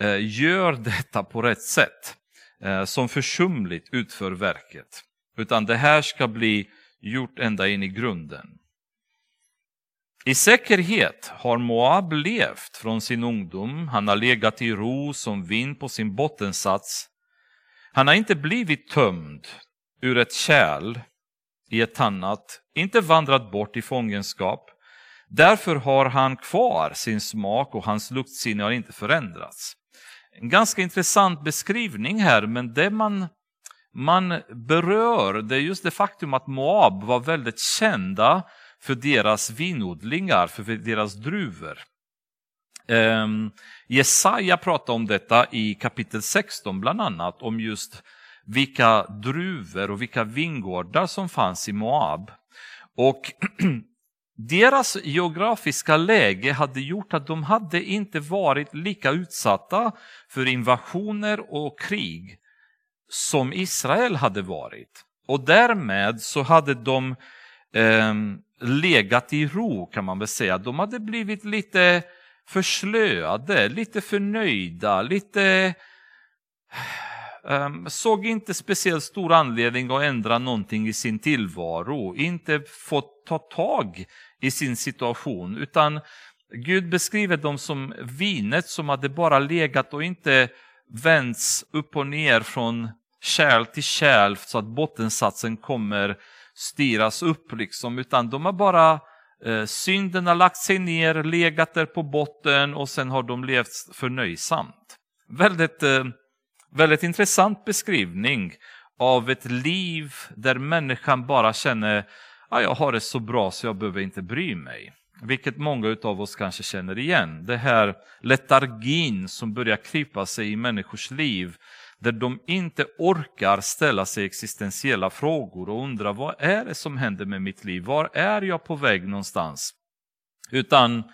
eh, gör detta på rätt sätt. Eh, som försumligt utför verket. Utan det här ska bli gjort ända in i grunden. I säkerhet har Moab levt från sin ungdom. Han har legat i ro som vind på sin bottensats. Han har inte blivit tömd ur ett kärl i ett annat, inte vandrat bort i fångenskap. Därför har han kvar sin smak och hans luktsinne har inte förändrats en ganska intressant beskrivning här, men det man, man berör det är just det faktum att Moab var väldigt kända för deras vinodlingar, för deras druvor. Um, Jesaja pratar om detta i kapitel 16 bland annat, om just vilka druvor och vilka vingårdar som fanns i Moab. Och <clears throat> Deras geografiska läge hade gjort att de hade inte varit lika utsatta för invasioner och krig som Israel hade varit. Och därmed så hade de eh, legat i ro kan man väl säga. De hade blivit lite förslöade, lite förnöjda, lite Ehm, såg inte speciellt stor anledning att ändra någonting i sin tillvaro, inte fått ta tag i sin situation, utan Gud beskriver dem som vinet som hade bara legat och inte vänts upp och ner från kärl till kärl så att bottensatsen kommer styras upp liksom, utan de har bara eh, synden har lagt sig ner, legat där på botten och sen har de levt förnöjsamt. Väldigt, eh, väldigt intressant beskrivning av ett liv där människan bara känner att jag har det så bra så jag behöver inte bry mig. Vilket många av oss kanske känner igen. Det här letargin som börjar krypa sig i människors liv där de inte orkar ställa sig existentiella frågor och undra vad är det som händer med mitt liv? Var är jag på väg någonstans? Utan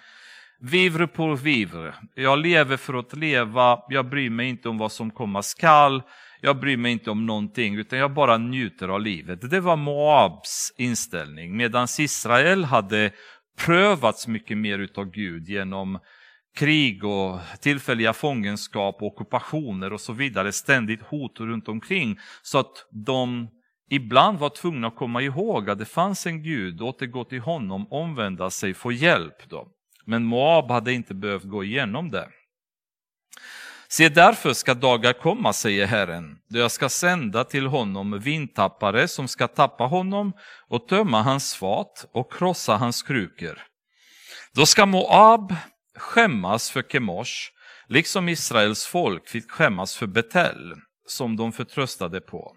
vivre pour vivre. Jag lever för att leva, jag bryr mig inte om vad som komma skall, jag bryr mig inte om någonting utan jag bara njuter av livet. Det var Moabs inställning medan Israel hade prövats mycket mer utav Gud genom krig och tillfälliga fångenskap, och ockupationer och så vidare, ständigt hot runt omkring. Så att de ibland var tvungna att komma ihåg att det fanns en Gud, återgå till honom, omvända sig, få hjälp. Då. Men Moab hade inte behövt gå igenom det. Se därför ska dagar komma, säger Herren, då jag ska sända till honom vindtappare som ska tappa honom och tömma hans fat och krossa hans krukor. Då ska Moab skämmas för Kemosh, liksom Israels folk fick skämmas för Betel, som de förtröstade på.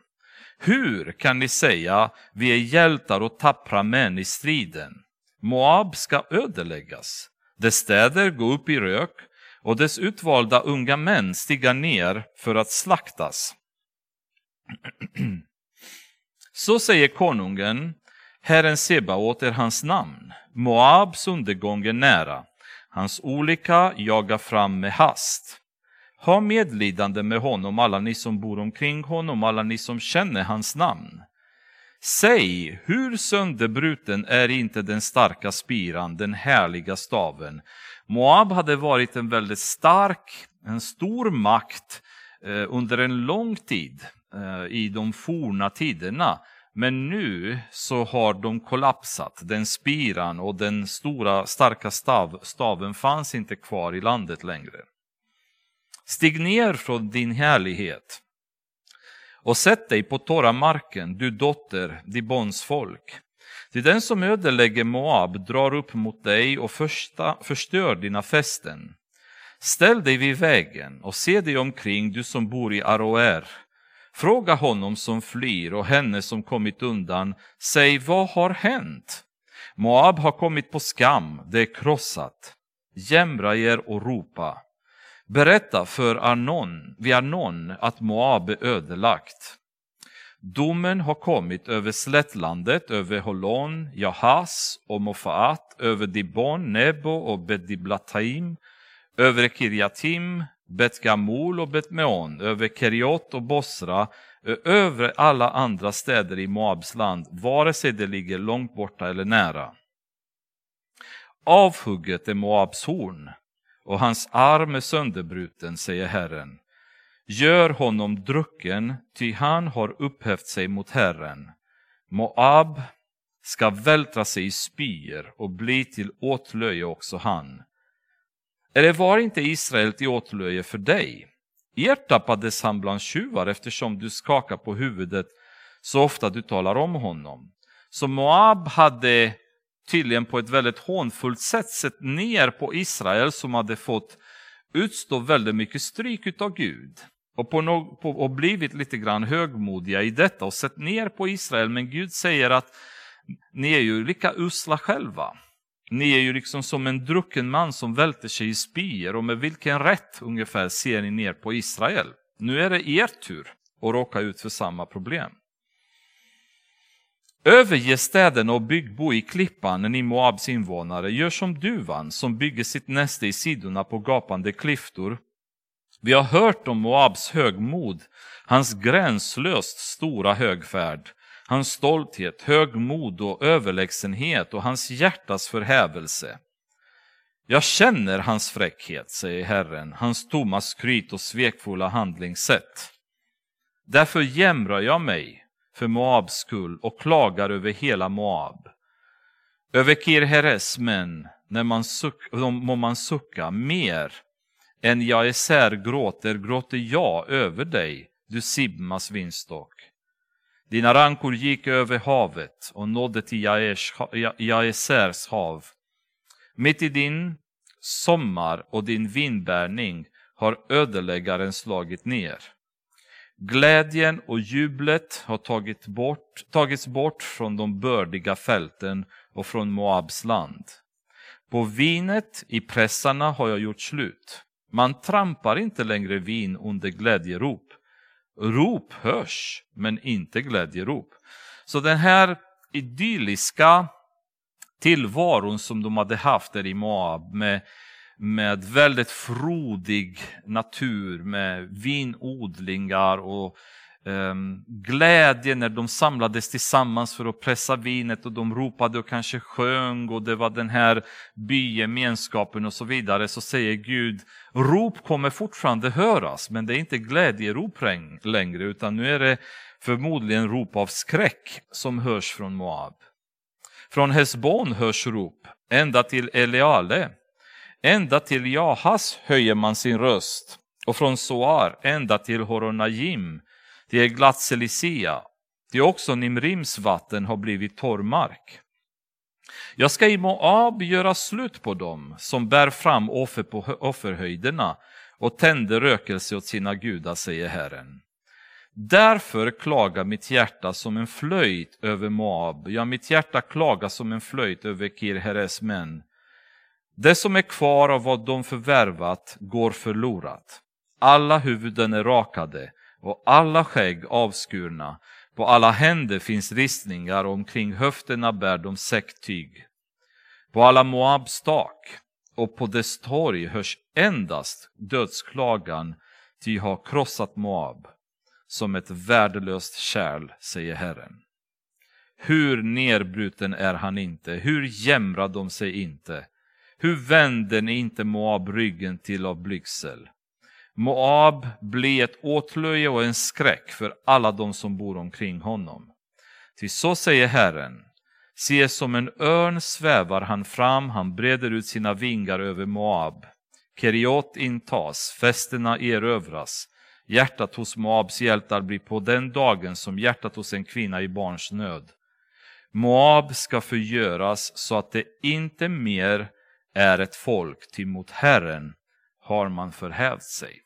Hur kan ni säga, vi är hjältar och tappra män i striden? Moab ska ödeläggas, dess städer gå upp i rök och dess utvalda unga män stiga ner för att slaktas. <clears throat> Så säger konungen, Herren Sebaot är hans namn, Moabs undergång är nära. Hans olycka jagar fram med hast. Ha medlidande med honom, alla ni som bor omkring honom, alla ni som känner hans namn. Säg, hur sönderbruten är inte den starka spiran, den härliga staven? Moab hade varit en väldigt stark, en stor makt eh, under en lång tid eh, i de forna tiderna. Men nu så har de kollapsat. Den spiran och den stora starka stav, staven fanns inte kvar i landet längre. Stig ner från din härlighet och sätt dig på torra marken, du dotter Dibons folk. Till den som ödelägger Moab drar upp mot dig och första, förstör dina fästen. Ställ dig vid vägen och se dig omkring, du som bor i Aroer Fråga honom som flyr och henne som kommit undan. Säg, vad har hänt? Moab har kommit på skam, det är krossat. Jämra er och ropa. Berätta för Arnon, vid Arnon att Moab är ödelagt. Domen har kommit över slättlandet, över Holon, Jahas och Mofaat, över Dibon, Nebo och Bediblataim, över Kirjatim, Bet Gamul och Bet Meon, över Keriot och Bosra, över alla andra städer i Moabs land, vare sig det ligger långt borta eller nära. Avhugget är Moabs horn och hans arm är sönderbruten, säger Herren. Gör honom drucken, ty han har upphävt sig mot Herren. Moab ska vältra sig i spyor och bli till åtlöje också han. Eller var inte Israel till åtlöje för dig? Ertappades han bland tjuvar eftersom du skakar på huvudet så ofta du talar om honom. Så Moab hade tydligen på ett väldigt hånfullt sätt sett ner på Israel som hade fått utstå väldigt mycket stryk av Gud. Och, på no på, och blivit lite grann högmodiga i detta och sett ner på Israel. Men Gud säger att ni är ju lika usla själva. Ni är ju liksom som en drucken man som välter sig i spyor och med vilken rätt ungefär ser ni ner på Israel? Nu är det er tur att råka ut för samma problem. Överge städerna och bygg bo i klippan, ni Moabs invånare. Gör som duvan som bygger sitt näste i sidorna på gapande klyftor. Vi har hört om Moabs högmod, hans gränslöst stora högfärd hans stolthet, högmod och överlägsenhet och hans hjärtas förhävelse. Jag känner hans fräckhet, säger Herren, hans tomma skryt och svekfulla handlingssätt. Därför jämrar jag mig för Moabs skull och klagar över hela Moab. Över Kirheres män när man suck, må man sucka mer än jag isär gråter, gråter jag över dig, du Sibmas vinstock. Dina rankor gick över havet och nådde till Jaesers hav. Mitt i din sommar och din vinbärning har ödeläggaren slagit ner. Glädjen och jublet har tagit bort, tagits bort från de bördiga fälten och från Moabs land. På vinet i pressarna har jag gjort slut. Man trampar inte längre vin under glädjerop. Rop hörs, men inte glädjerop. Så den här idylliska tillvaron som de hade haft där i Moab med, med väldigt frodig natur, med vinodlingar och um, glädje när de samlades tillsammans för att pressa vinet och de ropade och kanske sjöng och det var den här bygemenskapen och så vidare, så säger Gud, rop kommer fortfarande höras, men det är inte glädjerop längre, utan nu är det förmodligen rop av skräck som hörs från Moab. Från Hesbon hörs rop, ända till Eleale. Ända till Jahas höjer man sin röst och från Soar ända till Horonajim det är Glatselisia, Det är också Nimrims vatten har blivit torrmark. Jag ska i Moab göra slut på dem som bär fram offer på offerhöjderna och tänder rökelse åt sina gudar, säger Herren. Därför klagar mitt hjärta som en flöjt över Moab, ja, mitt hjärta klagar som en flöjt över Kirheres män. Det som är kvar av vad de förvärvat går förlorat. Alla huvuden är rakade, och alla skägg avskurna. På alla händer finns ristningar och omkring höfterna bär de säcktyg. På alla Moabs tak och på dess torg hörs endast dödsklagan, ty har krossat Moab som ett värdelöst kärl, säger Herren. Hur nerbruten är han inte, hur jämrar de sig inte, hur vänder ni inte Moab ryggen till av blygsel? Moab blir ett åtlöje och en skräck för alla de som bor omkring honom. Till så säger Herren, se som en örn svävar han fram, han breder ut sina vingar över Moab. Keriot intas, fästena erövras. Hjärtat hos Moabs hjältar blir på den dagen som hjärtat hos en kvinna i barns nöd. Moab ska förgöras så att det inte mer är ett folk, till mot Herren har man förhävt sig.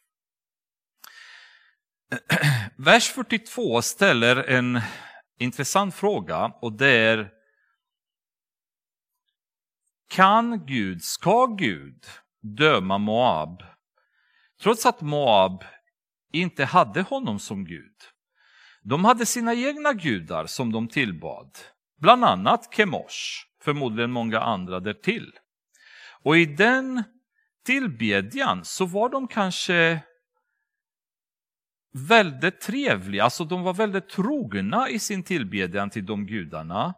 <clears throat> Vers 42 ställer en intressant fråga och det är Kan Gud, ska Gud döma Moab trots att Moab inte hade honom som Gud? De hade sina egna gudar som de tillbad, bland annat Kemosh, förmodligen många andra därtill. Och i den tillbedjan så var de kanske väldigt trevliga, alltså de var väldigt trogna i sin tillbedjan till de gudarna.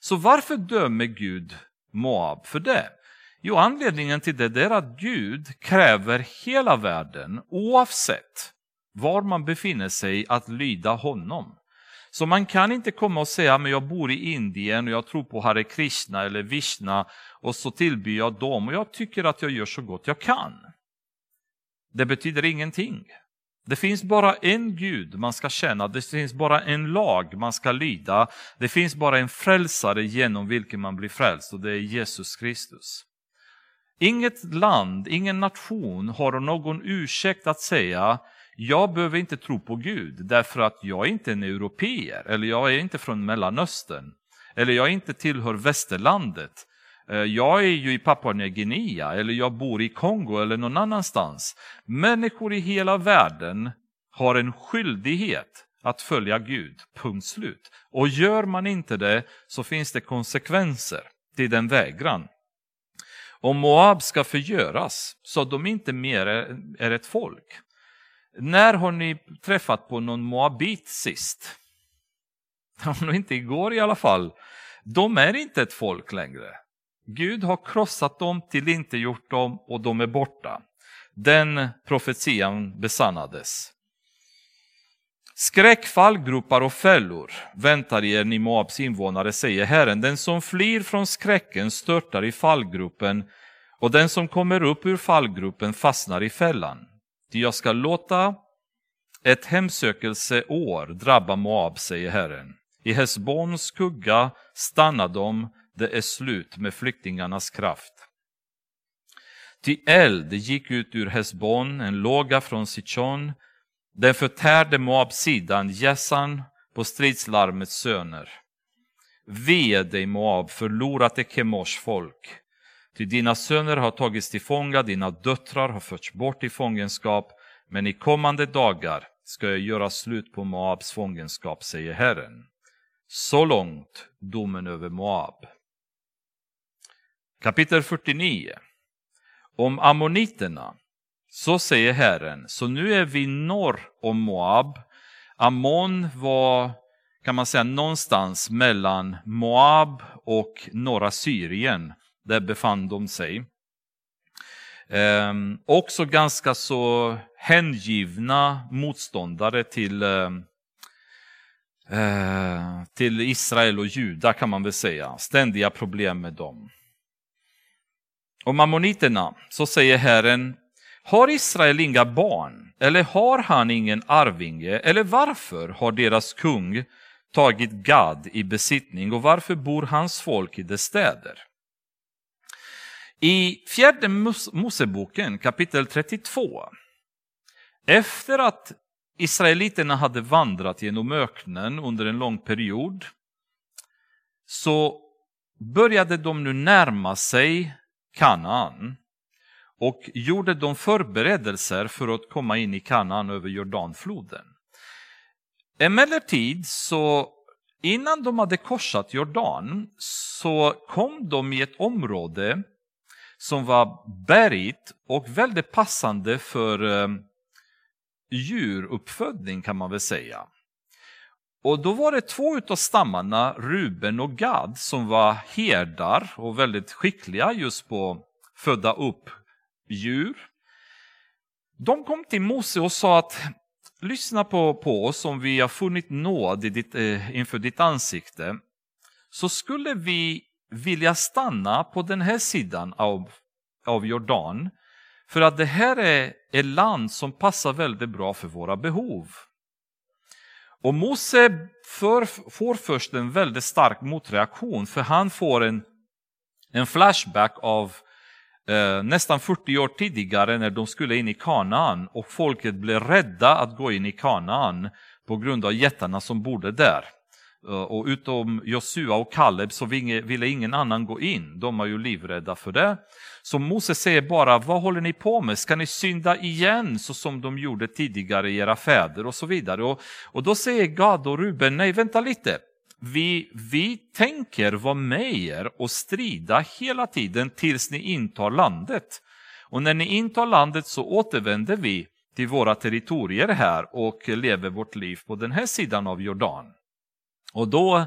Så varför dömer Gud Moab för det? Jo, anledningen till det är att Gud kräver hela världen, oavsett var man befinner sig, att lyda honom. Så man kan inte komma och säga, men jag bor i Indien och jag tror på Hare Krishna eller Vishna och så tillber jag dem och jag tycker att jag gör så gott jag kan. Det betyder ingenting. Det finns bara en Gud man ska känna, det finns bara en lag man ska lyda. Det finns bara en frälsare genom vilken man blir frälst och det är Jesus Kristus. Inget land, ingen nation har någon ursäkt att säga jag behöver inte tro på Gud därför att jag är inte en europeer eller jag är inte från Mellanöstern eller jag inte tillhör västerlandet eh, jag är ju i Papua Nya Guinea eller jag bor i Kongo eller någon annanstans. Människor i hela världen har en skyldighet att följa Gud, punkt slut. Och gör man inte det så finns det konsekvenser till den vägran. Om Moab ska förgöras så att de inte mer är ett folk. När har ni träffat på någon moabit sist? <laughs> Nog inte igår i alla fall. De är inte ett folk längre. Gud har krossat dem, tillintetgjort dem och de är borta. Den profetian besannades. Skräck, fallgropar och fällor väntar er, ni Moabs invånare, säger Herren. Den som flyr från skräcken störtar i fallgropen och den som kommer upp ur fallgropen fastnar i fällan. Ty jag ska låta ett hemsökelseår drabba Moab, säger Herren. I Hesbons skugga stannar de, det är slut med flyktingarnas kraft. Ty eld gick ut ur Hesbon, en låga från Sichon, den förtärde Moab-sidan, gässan på stridslarmets söner. Ve dig Moab, förlorat är Kemosh folk. Ty dina söner har tagits till fånga, dina döttrar har förts bort i fångenskap, men i kommande dagar ska jag göra slut på Moabs fångenskap, säger Herren. Så långt domen över Moab. Kapitel 49 Om ammoniterna. Så säger Herren, så nu är vi norr om Moab. Ammon var, kan man säga, någonstans mellan Moab och norra Syrien. Där befann de sig. Ehm, också ganska så hängivna motståndare till, eh, eh, till Israel och Juda kan man väl säga. Ständiga problem med dem. Och mammoniterna, så säger Herren, har Israel inga barn? Eller har han ingen arvinge? Eller varför har deras kung tagit Gad i besittning och varför bor hans folk i dess städer? I fjärde Moseboken kapitel 32, efter att Israeliterna hade vandrat genom öknen under en lång period, så började de nu närma sig Kanaan och gjorde de förberedelser för att komma in i Kanaan över Jordanfloden. Emellertid så innan de hade korsat Jordan så kom de i ett område som var bergigt och väldigt passande för eh, djuruppfödning kan man väl säga. Och då var det två av stammarna, Ruben och Gad, som var herdar och väldigt skickliga just på att föda upp djur. De kom till Mose och sa att lyssna på, på oss om vi har funnit nåd i ditt, eh, inför ditt ansikte. Så skulle vi vilja stanna på den här sidan av, av Jordan. För att det här är ett land som passar väldigt bra för våra behov. Och Mose för, får först en väldigt stark motreaktion för han får en, en flashback av eh, nästan 40 år tidigare när de skulle in i Kanaan och folket blev rädda att gå in i Kanaan på grund av jättarna som bodde där. Eh, och utom Josua och Kaleb så ville ingen annan gå in, de var ju livrädda för det. Så Mose säger bara, vad håller ni på med? Ska ni synda igen så som de gjorde tidigare, era fäder och så vidare. Och, och då säger Gad och Ruben, nej vänta lite, vi, vi tänker vara med er och strida hela tiden tills ni intar landet. Och när ni intar landet så återvänder vi till våra territorier här och lever vårt liv på den här sidan av Jordan. Och då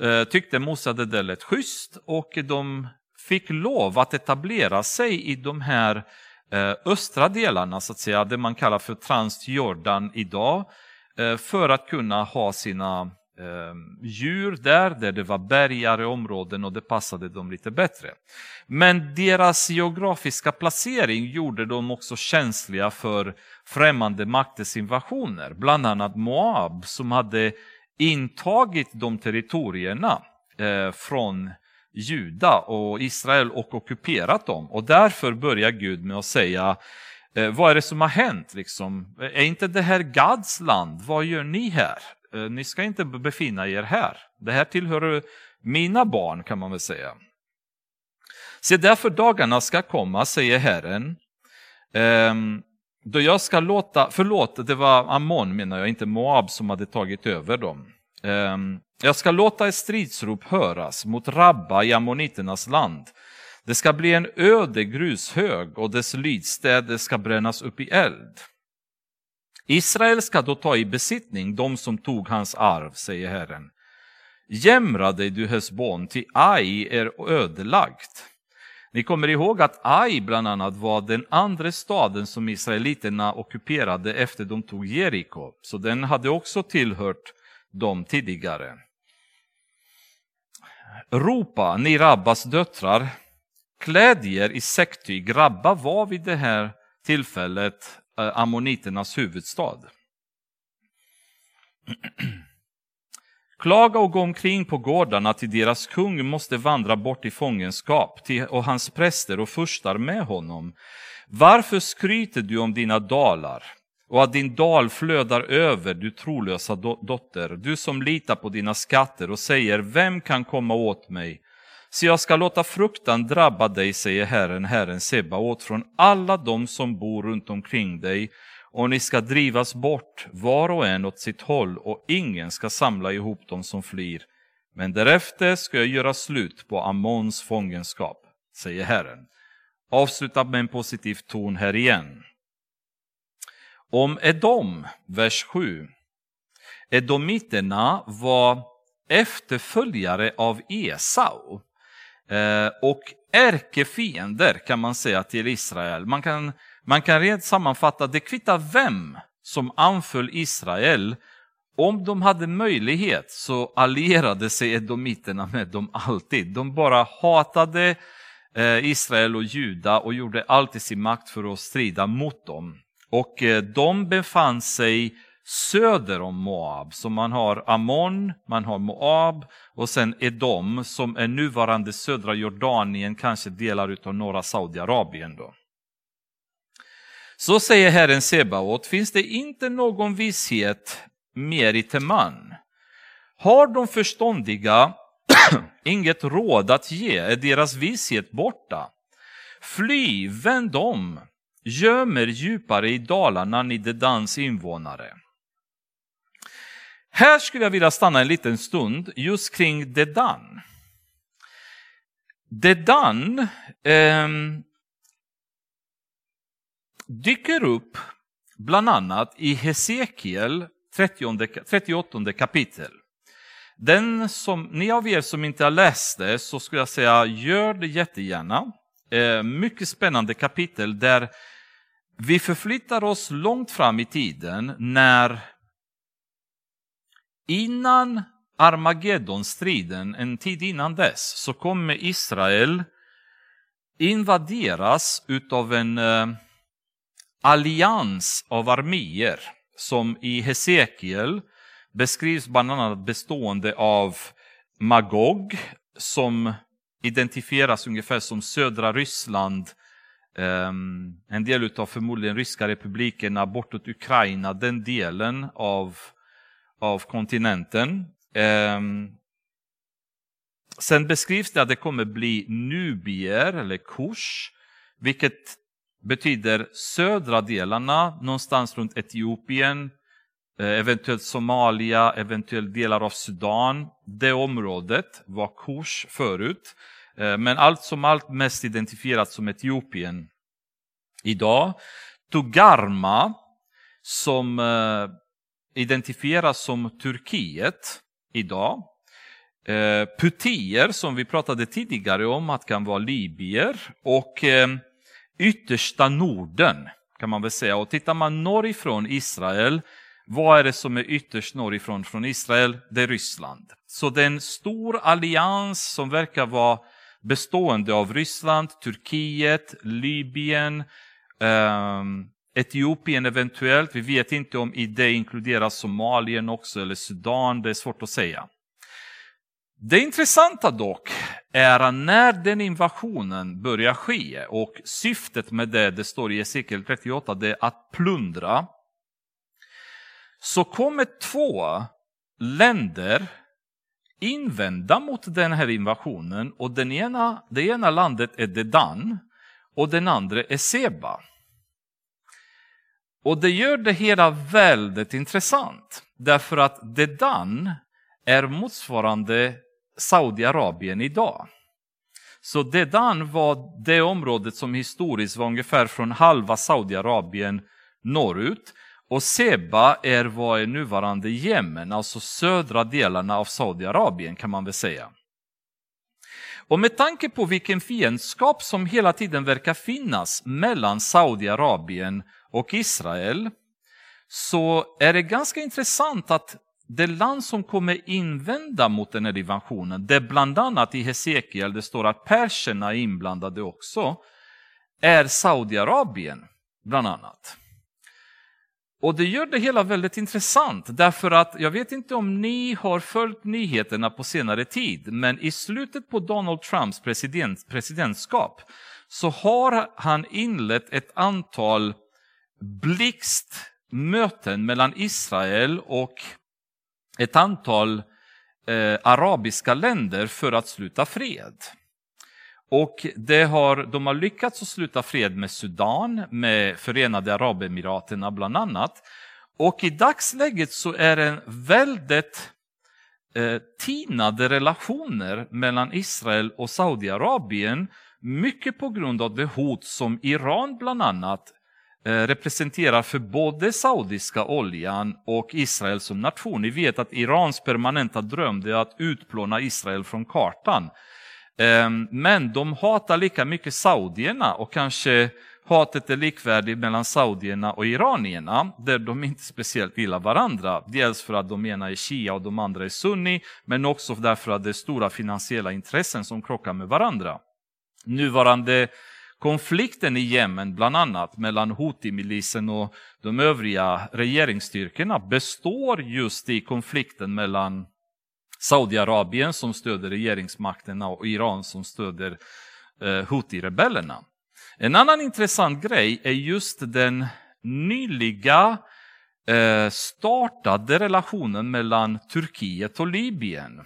eh, tyckte Mosa att det där lät schysst och de fick lov att etablera sig i de här eh, östra delarna, så att säga, det man kallar för Transjordan idag, eh, för att kunna ha sina eh, djur där, där det var bergare områden och det passade dem lite bättre. Men deras geografiska placering gjorde dem också känsliga för främmande makters invasioner, bland annat Moab som hade intagit de territorierna eh, från Juda och Israel och ockuperat dem. Och därför börjar Gud med att säga, eh, vad är det som har hänt? Liksom? Är inte det här Gads land? Vad gör ni här? Eh, ni ska inte befinna er här. Det här tillhör mina barn kan man väl säga. Se därför dagarna ska komma, säger Herren, ehm, då jag ska låta, förlåt, det var Ammon menar jag, inte Moab som hade tagit över dem. Ehm, jag ska låta ett stridsrop höras mot Rabba i ammoniternas land. Det ska bli en öde grushög och dess lydstäder ska brännas upp i eld. Israel ska då ta i besittning de som tog hans arv, säger Herren. Jämra dig du Hesbon, till Ai är ödelagt. Ni kommer ihåg att Ai bland annat var den andra staden som israeliterna ockuperade efter de tog Jeriko. Så den hade också tillhört dem tidigare. Ropa, ni Rabbas döttrar, kläd er i säcktyg. Rabba var vid det här tillfället eh, ammoniternas huvudstad. <clears throat> Klaga och gå omkring på gårdarna till deras kung måste vandra bort i fångenskap och hans präster och furstar med honom. Varför skryter du om dina dalar och att din dal flödar över, du trolösa dotter, du som litar på dina skatter och säger, vem kan komma åt mig? Så jag ska låta fruktan drabba dig, säger Herren, Herren Sebaot, från alla de som bor runt omkring dig och ni ska drivas bort var och en åt sitt håll och ingen ska samla ihop dem som flyr. Men därefter ska jag göra slut på Ammons fångenskap, säger Herren. Avsluta med en positiv ton här igen. Om Edom, vers 7. Edomiterna var efterföljare av Esau eh, och ärkefiender kan man säga till Israel. Man kan man kan rent sammanfatta, det kvittar vem som anföll Israel. Om de hade möjlighet så allierade sig edomiterna med dem alltid. De bara hatade eh, Israel och Juda och gjorde allt i sin makt för att strida mot dem. Och eh, de befann sig söder om Moab. Så man har Ammon, man har Moab och sen Edom som är nuvarande södra Jordanien, kanske delar av norra Saudiarabien. Då. Så säger Herren Sebaot, finns det inte någon vishet mer i Teman? Har de förståndiga <clears throat> inget råd att ge, är deras vishet borta? Fly, vänd om, göm er djupare i dalarna, ni Dedans invånare. Här skulle jag vilja stanna en liten stund just kring Dedan. Dedan eh, dyker upp bland annat i Hesekiel 30, 38 kapitel. Den som, ni av er som inte har läst det så skulle jag säga gör det jättegärna. Eh, mycket spännande kapitel där vi förflyttar oss långt fram i tiden när innan Armageddon-striden, en tid innan dess, så kommer Israel invaderas utav en eh, allians av arméer som i Hesekiel beskrivs bland annat bestående av Magog som identifieras ungefär som södra Ryssland, ehm, en del av förmodligen ryska republikerna bortåt Ukraina, den delen av, av kontinenten. Ehm, sen beskrivs det att det kommer bli nubier eller Kurs, vilket betyder södra delarna, någonstans runt Etiopien, eh, eventuellt Somalia, eventuellt delar av Sudan. Det området var Kush förut, eh, men allt som allt mest identifierat som Etiopien idag. Togarma, som eh, identifieras som Turkiet idag. Putier, som vi pratade tidigare om, att kan vara libyer. Och yttersta Norden kan man väl säga. Och tittar man norrifrån Israel, vad är det som är ytterst norrifrån från Israel? Det är Ryssland. Så det är en stor allians som verkar vara bestående av Ryssland, Turkiet, Libyen, eh, Etiopien eventuellt. Vi vet inte om i det inkluderas Somalien också eller Sudan, det är svårt att säga. Det intressanta dock är när den invasionen börjar ske och syftet med det, det står i Ezekiel 38, det är att plundra. Så kommer två länder invända mot den här invasionen och den ena, det ena landet är Dedan och den andra är Seba. Och det gör det hela väldigt intressant därför att Dedan är motsvarande Saudiarabien idag. Så Dedan var det området som historiskt var ungefär från halva Saudiarabien norrut. Och Seba är vad är nuvarande Jemen, alltså södra delarna av Saudiarabien kan man väl säga. Och med tanke på vilken fiendskap som hela tiden verkar finnas mellan Saudiarabien och Israel så är det ganska intressant att det land som kommer invända mot den här invasionen, det bland annat i Hesekiel, det står att perserna är inblandade också, är Saudiarabien bland annat. Och det gör det hela väldigt intressant därför att jag vet inte om ni har följt nyheterna på senare tid, men i slutet på Donald Trumps president, presidentskap så har han inlett ett antal blixtmöten mellan Israel och ett antal eh, arabiska länder för att sluta fred. Och det har, de har lyckats att sluta fred med Sudan, med Förenade Arabemiraten bland annat. Och i dagsläget så är det väldigt eh, tinade relationer mellan Israel och Saudiarabien. Mycket på grund av det hot som Iran bland annat Eh, representerar för både saudiska oljan och Israel som nation. Ni vet att Irans permanenta dröm är att utplåna Israel från kartan. Ehm, men de hatar lika mycket saudierna och kanske hatet är likvärdigt mellan saudierna och iranierna, där de inte speciellt gillar varandra. Dels för att de ena är shia och de andra är sunni, men också därför att det är stora finansiella intressen som krockar med varandra. Nuvarande konflikten i Jemen, bland annat mellan Houthi-milisen och de övriga regeringsstyrkorna, består just i konflikten mellan Saudiarabien som stöder regeringsmakterna och Iran som stöder eh, Houthi-rebellerna. En annan intressant grej är just den nyliga eh, startade relationen mellan Turkiet och Libyen.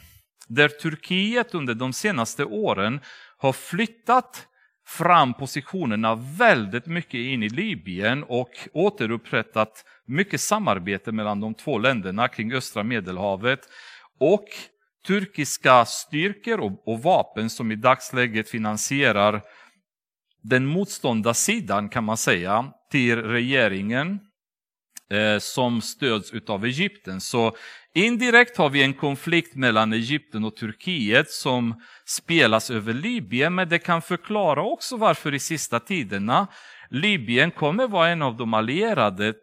Där Turkiet under de senaste åren har flyttat fram positionerna väldigt mycket in i Libyen och återupprättat mycket samarbete mellan de två länderna kring östra medelhavet och turkiska styrkor och, och vapen som i dagsläget finansierar den motståndarsidan kan man säga till regeringen eh, som stöds av Egypten. Så indirekt har vi en konflikt mellan Egypten och Turkiet som spelas över Libyen, men det kan förklara också varför i sista tiderna Libyen kommer vara en av de allierade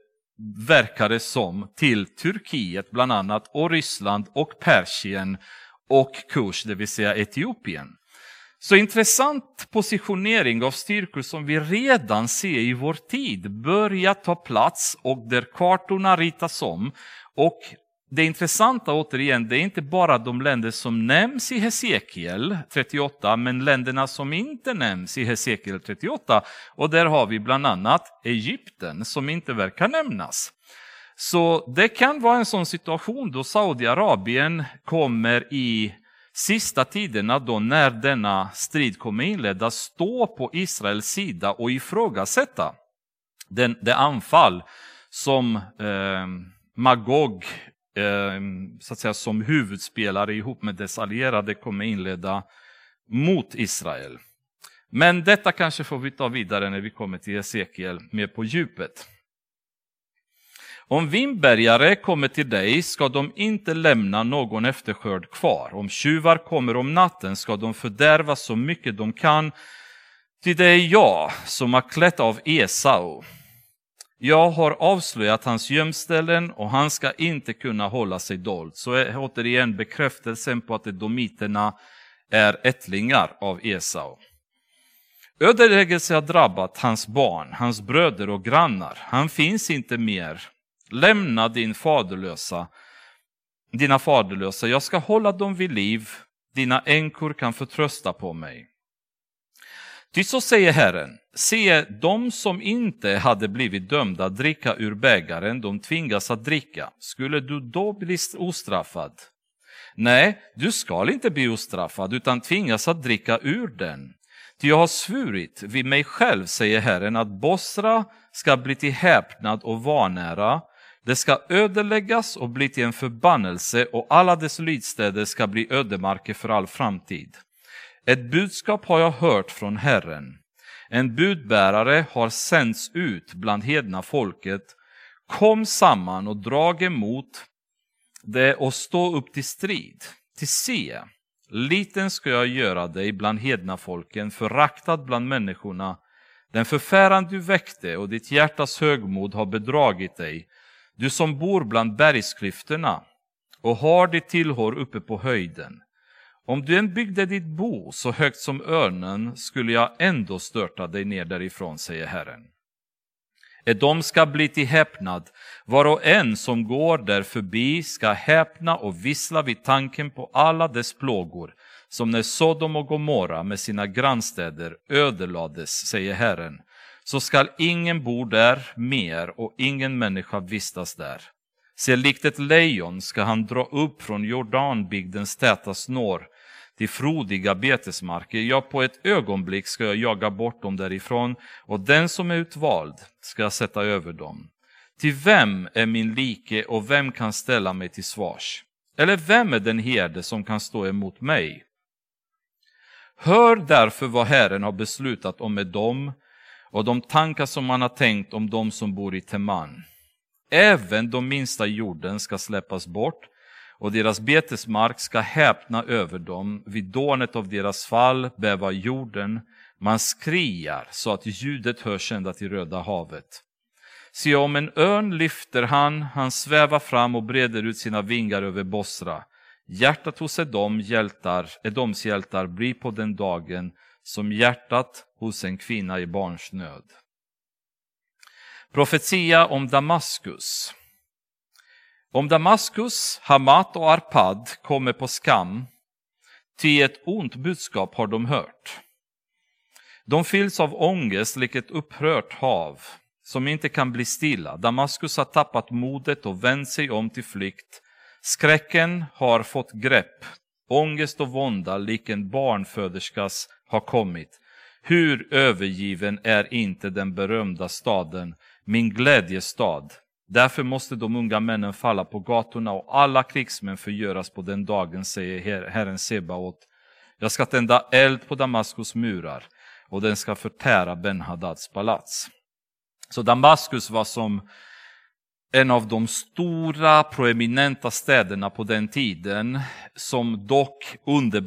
verkar det som, till Turkiet bland annat, och Ryssland och Persien och Kush, det vill säga Etiopien. Så intressant positionering av styrkor som vi redan ser i vår tid börjar ta plats och där kartorna ritas om. Och det intressanta återigen, det är inte bara de länder som nämns i Hesekiel 38, men länderna som inte nämns i Hesekiel 38. Och där har vi bland annat Egypten som inte verkar nämnas. Så det kan vara en sån situation då Saudiarabien kommer i sista tiderna då när denna strid kommer inledas stå på Israels sida och ifrågasätta den, det anfall som eh, Magog Ehm, så att säga, som huvudspelare ihop med dess allierade kommer inleda mot Israel. Men detta kanske får vi ta vidare när vi kommer till Hesekiel mer på djupet. Om vinbärgare kommer till dig ska de inte lämna någon efterskörd kvar. Om tjuvar kommer om natten ska de fördärva så mycket de kan. Till det är jag som har klätt av Esau jag har avslöjat hans gömställen och han ska inte kunna hålla sig dold. Så är återigen bekräftelsen på att domiterna är ättlingar av Esau. Ödeläggelse har drabbat hans barn, hans bröder och grannar. Han finns inte mer. Lämna din faderlösa, dina faderlösa. Jag ska hålla dem vid liv. Dina änkor kan förtrösta på mig. Ty så säger Herren, se, de som inte hade blivit dömda att dricka ur bägaren, de tvingas att dricka. Skulle du då bli ostraffad? Nej, du skall inte bli ostraffad, utan tvingas att dricka ur den. Ty jag har svurit vid mig själv, säger Herren, att Bosra ska bli till häpnad och vanära. Det ska ödeläggas och bli till en förbannelse och alla dess lydstäder ska bli ödemarker för all framtid. Ett budskap har jag hört från Herren. En budbärare har sänts ut bland hedna folket. Kom samman och drag emot det och stå upp till strid. Till se, Liten ska jag göra dig bland hedna folken, föraktad bland människorna. Den förfäran du väckte och ditt hjärtas högmod har bedragit dig. Du som bor bland bergsklyftorna och har ditt tillhör uppe på höjden. Om du än byggde ditt bo så högt som örnen skulle jag ändå störta dig ner därifrån, säger Herren. De ska bli till häpnad, var och en som går där förbi ska häpna och vissla vid tanken på alla dess plågor, som när Sodom och Gomorra med sina grannstäder ödelades, säger Herren, så skall ingen bo där mer och ingen människa vistas där. Se, likt ett lejon ska han dra upp från Jordanbygdens täta snår till frodiga betesmarker. Ja, på ett ögonblick ska jag jaga bort dem därifrån och den som är utvald ska jag sätta över dem. Till vem är min like och vem kan ställa mig till svars? Eller vem är den herde som kan stå emot mig? Hör därför vad Herren har beslutat om med dem och de tankar som han har tänkt om dem som bor i Teman. Även de minsta jorden ska släppas bort och deras betesmark ska häpna över dem. Vid dånet av deras fall bävar jorden. Man skriar så att ljudet hörs ända till Röda havet. Se om en örn lyfter han, han svävar fram och breder ut sina vingar över Bosra. Hjärtat hos Edom hjältar, Edoms hjältar blir på den dagen som hjärtat hos en kvinna i barnsnöd. Profetia om Damaskus. Om Damaskus, Hamat och Arpad kommer på skam, ty ett ont budskap har de hört. De fylls av ångest lik ett upprört hav som inte kan bli stilla. Damaskus har tappat modet och vänt sig om till flykt. Skräcken har fått grepp. Ångest och vånda lik en barnföderskas har kommit. Hur övergiven är inte den berömda staden, min glädjestad. Därför måste de unga männen falla på gatorna och alla krigsmän förgöras på den dagen, säger Herren Sebaot. Jag ska tända eld på Damaskus murar och den ska förtära Ben-Hadads palats. Så Damaskus var som en av de stora proeminenta städerna på den tiden som dock under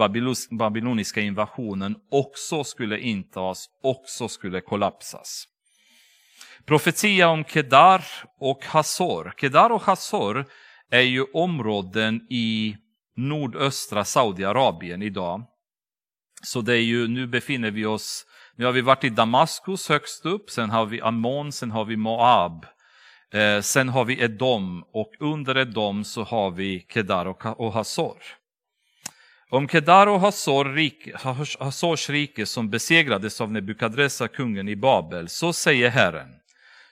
babyloniska invasionen också skulle intas, också skulle kollapsas. Profetia om Kedar och Hazor. Kedar och Hazor är ju områden i nordöstra Saudiarabien idag. Så det är ju, nu befinner vi oss, nu har vi varit i Damaskus högst upp, sen har vi Ammon, sen har vi Moab. Eh, sen har vi Edom och under Edom så har vi Kedar och, och Hazor. Om Kedar och Hazors rike som besegrades av Nebukadressar, kungen i Babel, så säger Herren.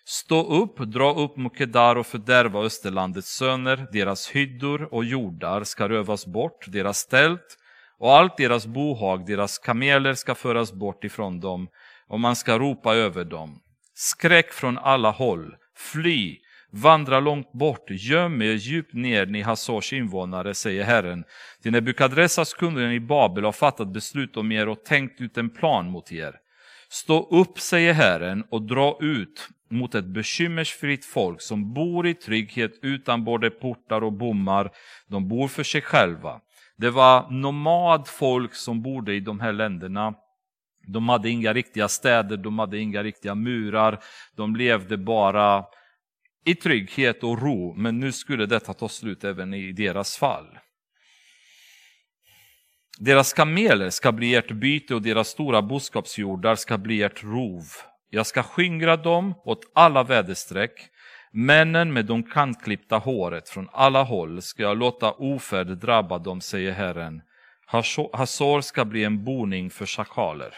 Stå upp, dra upp mot Kedar och fördärva Österlandets söner, deras hyddor och jordar ska rövas bort, deras tält och allt deras bohag, deras kameler ska föras bort ifrån dem och man ska ropa över dem. Skräck från alla håll, fly, vandra långt bort, göm er djupt ner, ni Hazors invånare, säger Herren. Till Nebukadressas kunden i Babel har fattat beslut om er och tänkt ut en plan mot er. Stå upp, säger Herren, och dra ut mot ett bekymmersfritt folk som bor i trygghet utan både portar och bommar. De bor för sig själva. Det var nomadfolk som bodde i de här länderna. De hade inga riktiga städer, de hade inga riktiga murar. De levde bara i trygghet och ro, men nu skulle detta ta slut även i deras fall. Deras kameler ska bli ert byte och deras stora boskapsjordar ska bli ert rov. Jag ska skingra dem åt alla väderstreck. Männen med de kantklippta håret från alla håll ska jag låta ofärd drabba dem, säger Herren. Hasor ska bli en boning för schakaler.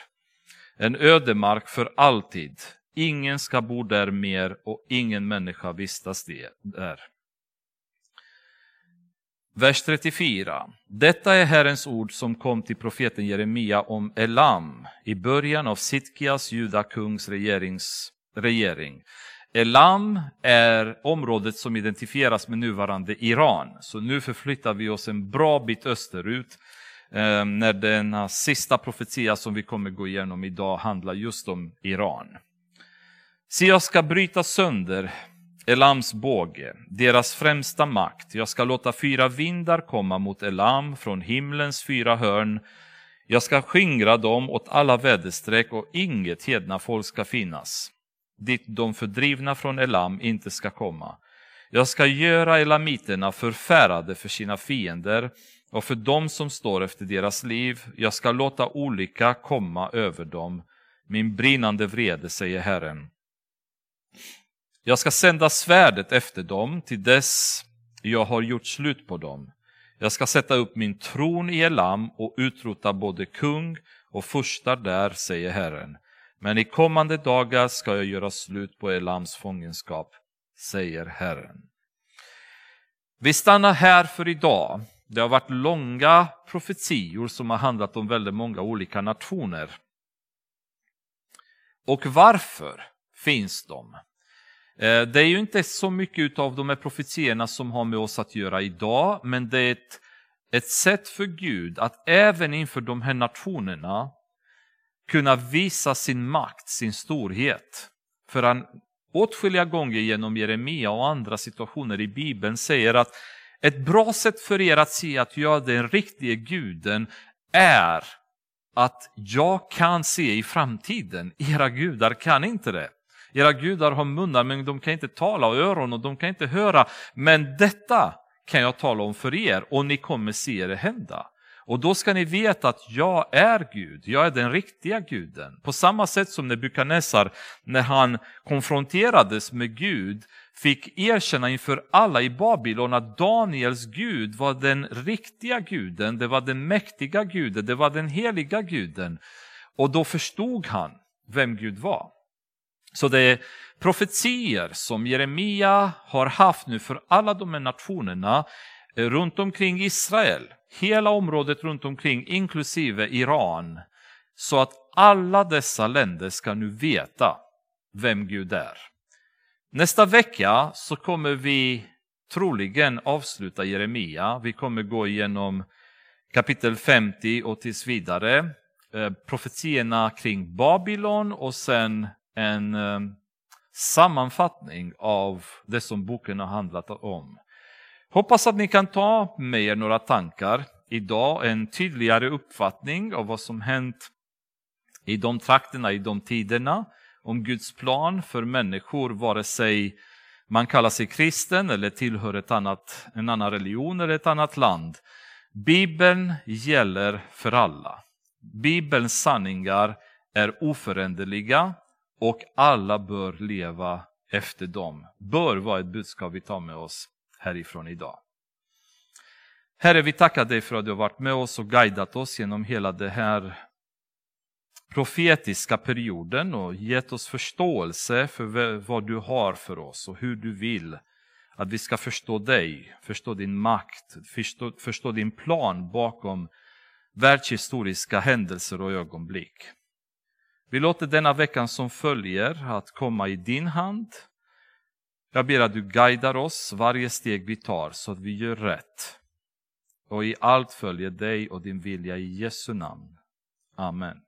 En ödemark för alltid. Ingen ska bo där mer och ingen människa vistas där. Vers 34. Detta är Herrens ord som kom till profeten Jeremia om Elam i början av Sitkias, judakungs regering. Elam är området som identifieras med nuvarande Iran. Så nu förflyttar vi oss en bra bit österut eh, när denna sista profetia som vi kommer gå igenom idag handlar just om Iran. Se, jag ska bryta sönder Elams båge, deras främsta makt. Jag ska låta fyra vindar komma mot Elam från himlens fyra hörn. Jag ska skingra dem åt alla väderstreck och inget hedna folk ska finnas, dit de fördrivna från Elam inte ska komma. Jag ska göra elamiterna förfärade för sina fiender och för dem som står efter deras liv. Jag ska låta olycka komma över dem, min brinnande vrede, säger Herren. Jag ska sända svärdet efter dem till dess jag har gjort slut på dem. Jag ska sätta upp min tron i Elam och utrota både kung och furstar där, säger Herren. Men i kommande dagar ska jag göra slut på Elams fångenskap, säger Herren. Vi stannar här för idag. Det har varit långa profetior som har handlat om väldigt många olika nationer. Och varför finns de? Eh, det är ju inte så mycket av de här profetierna som har med oss att göra idag, men det är ett, ett sätt för Gud att även inför de här nationerna kunna visa sin makt, sin storhet. För han åtskilliga gånger genom Jeremia och andra situationer i Bibeln säger att ett bra sätt för er att se att jag är den riktiga guden är att jag kan se i framtiden. Era gudar kan inte det. Era gudar har munnar men de kan inte tala och öron och de kan inte höra. Men detta kan jag tala om för er och ni kommer se det hända. Och då ska ni veta att jag är Gud, jag är den riktiga guden. På samma sätt som Nebukadnessar när han konfronterades med Gud fick erkänna inför alla i Babylon att Daniels Gud var den riktiga guden, det var den mäktiga guden, det var den heliga guden. Och då förstod han vem Gud var. Så det är profetier som Jeremia har haft nu för alla de här nationerna eh, runt omkring Israel, hela området runt omkring inklusive Iran. Så att alla dessa länder ska nu veta vem Gud är. Nästa vecka så kommer vi troligen avsluta Jeremia. Vi kommer gå igenom kapitel 50 och tills vidare. Eh, profetierna kring Babylon och sen en ehm, sammanfattning av det som boken har handlat om. Hoppas att ni kan ta med er några tankar idag, en tydligare uppfattning av vad som hänt i de trakterna, i de tiderna, om Guds plan för människor, vare sig man kallar sig kristen eller tillhör ett annat, en annan religion eller ett annat land. Bibeln gäller för alla. Bibelns sanningar är oföränderliga och alla bör leva efter dem. Bör vara ett budskap vi tar med oss härifrån idag. Herre, vi tackar dig för att du har varit med oss och guidat oss genom hela den här profetiska perioden och gett oss förståelse för vad du har för oss och hur du vill att vi ska förstå dig, förstå din makt, förstå, förstå din plan bakom världshistoriska händelser och ögonblick. Vi låter denna veckan som följer att komma i din hand. Jag ber att du guidar oss varje steg vi tar så att vi gör rätt och i allt följer dig och din vilja i Jesu namn. Amen.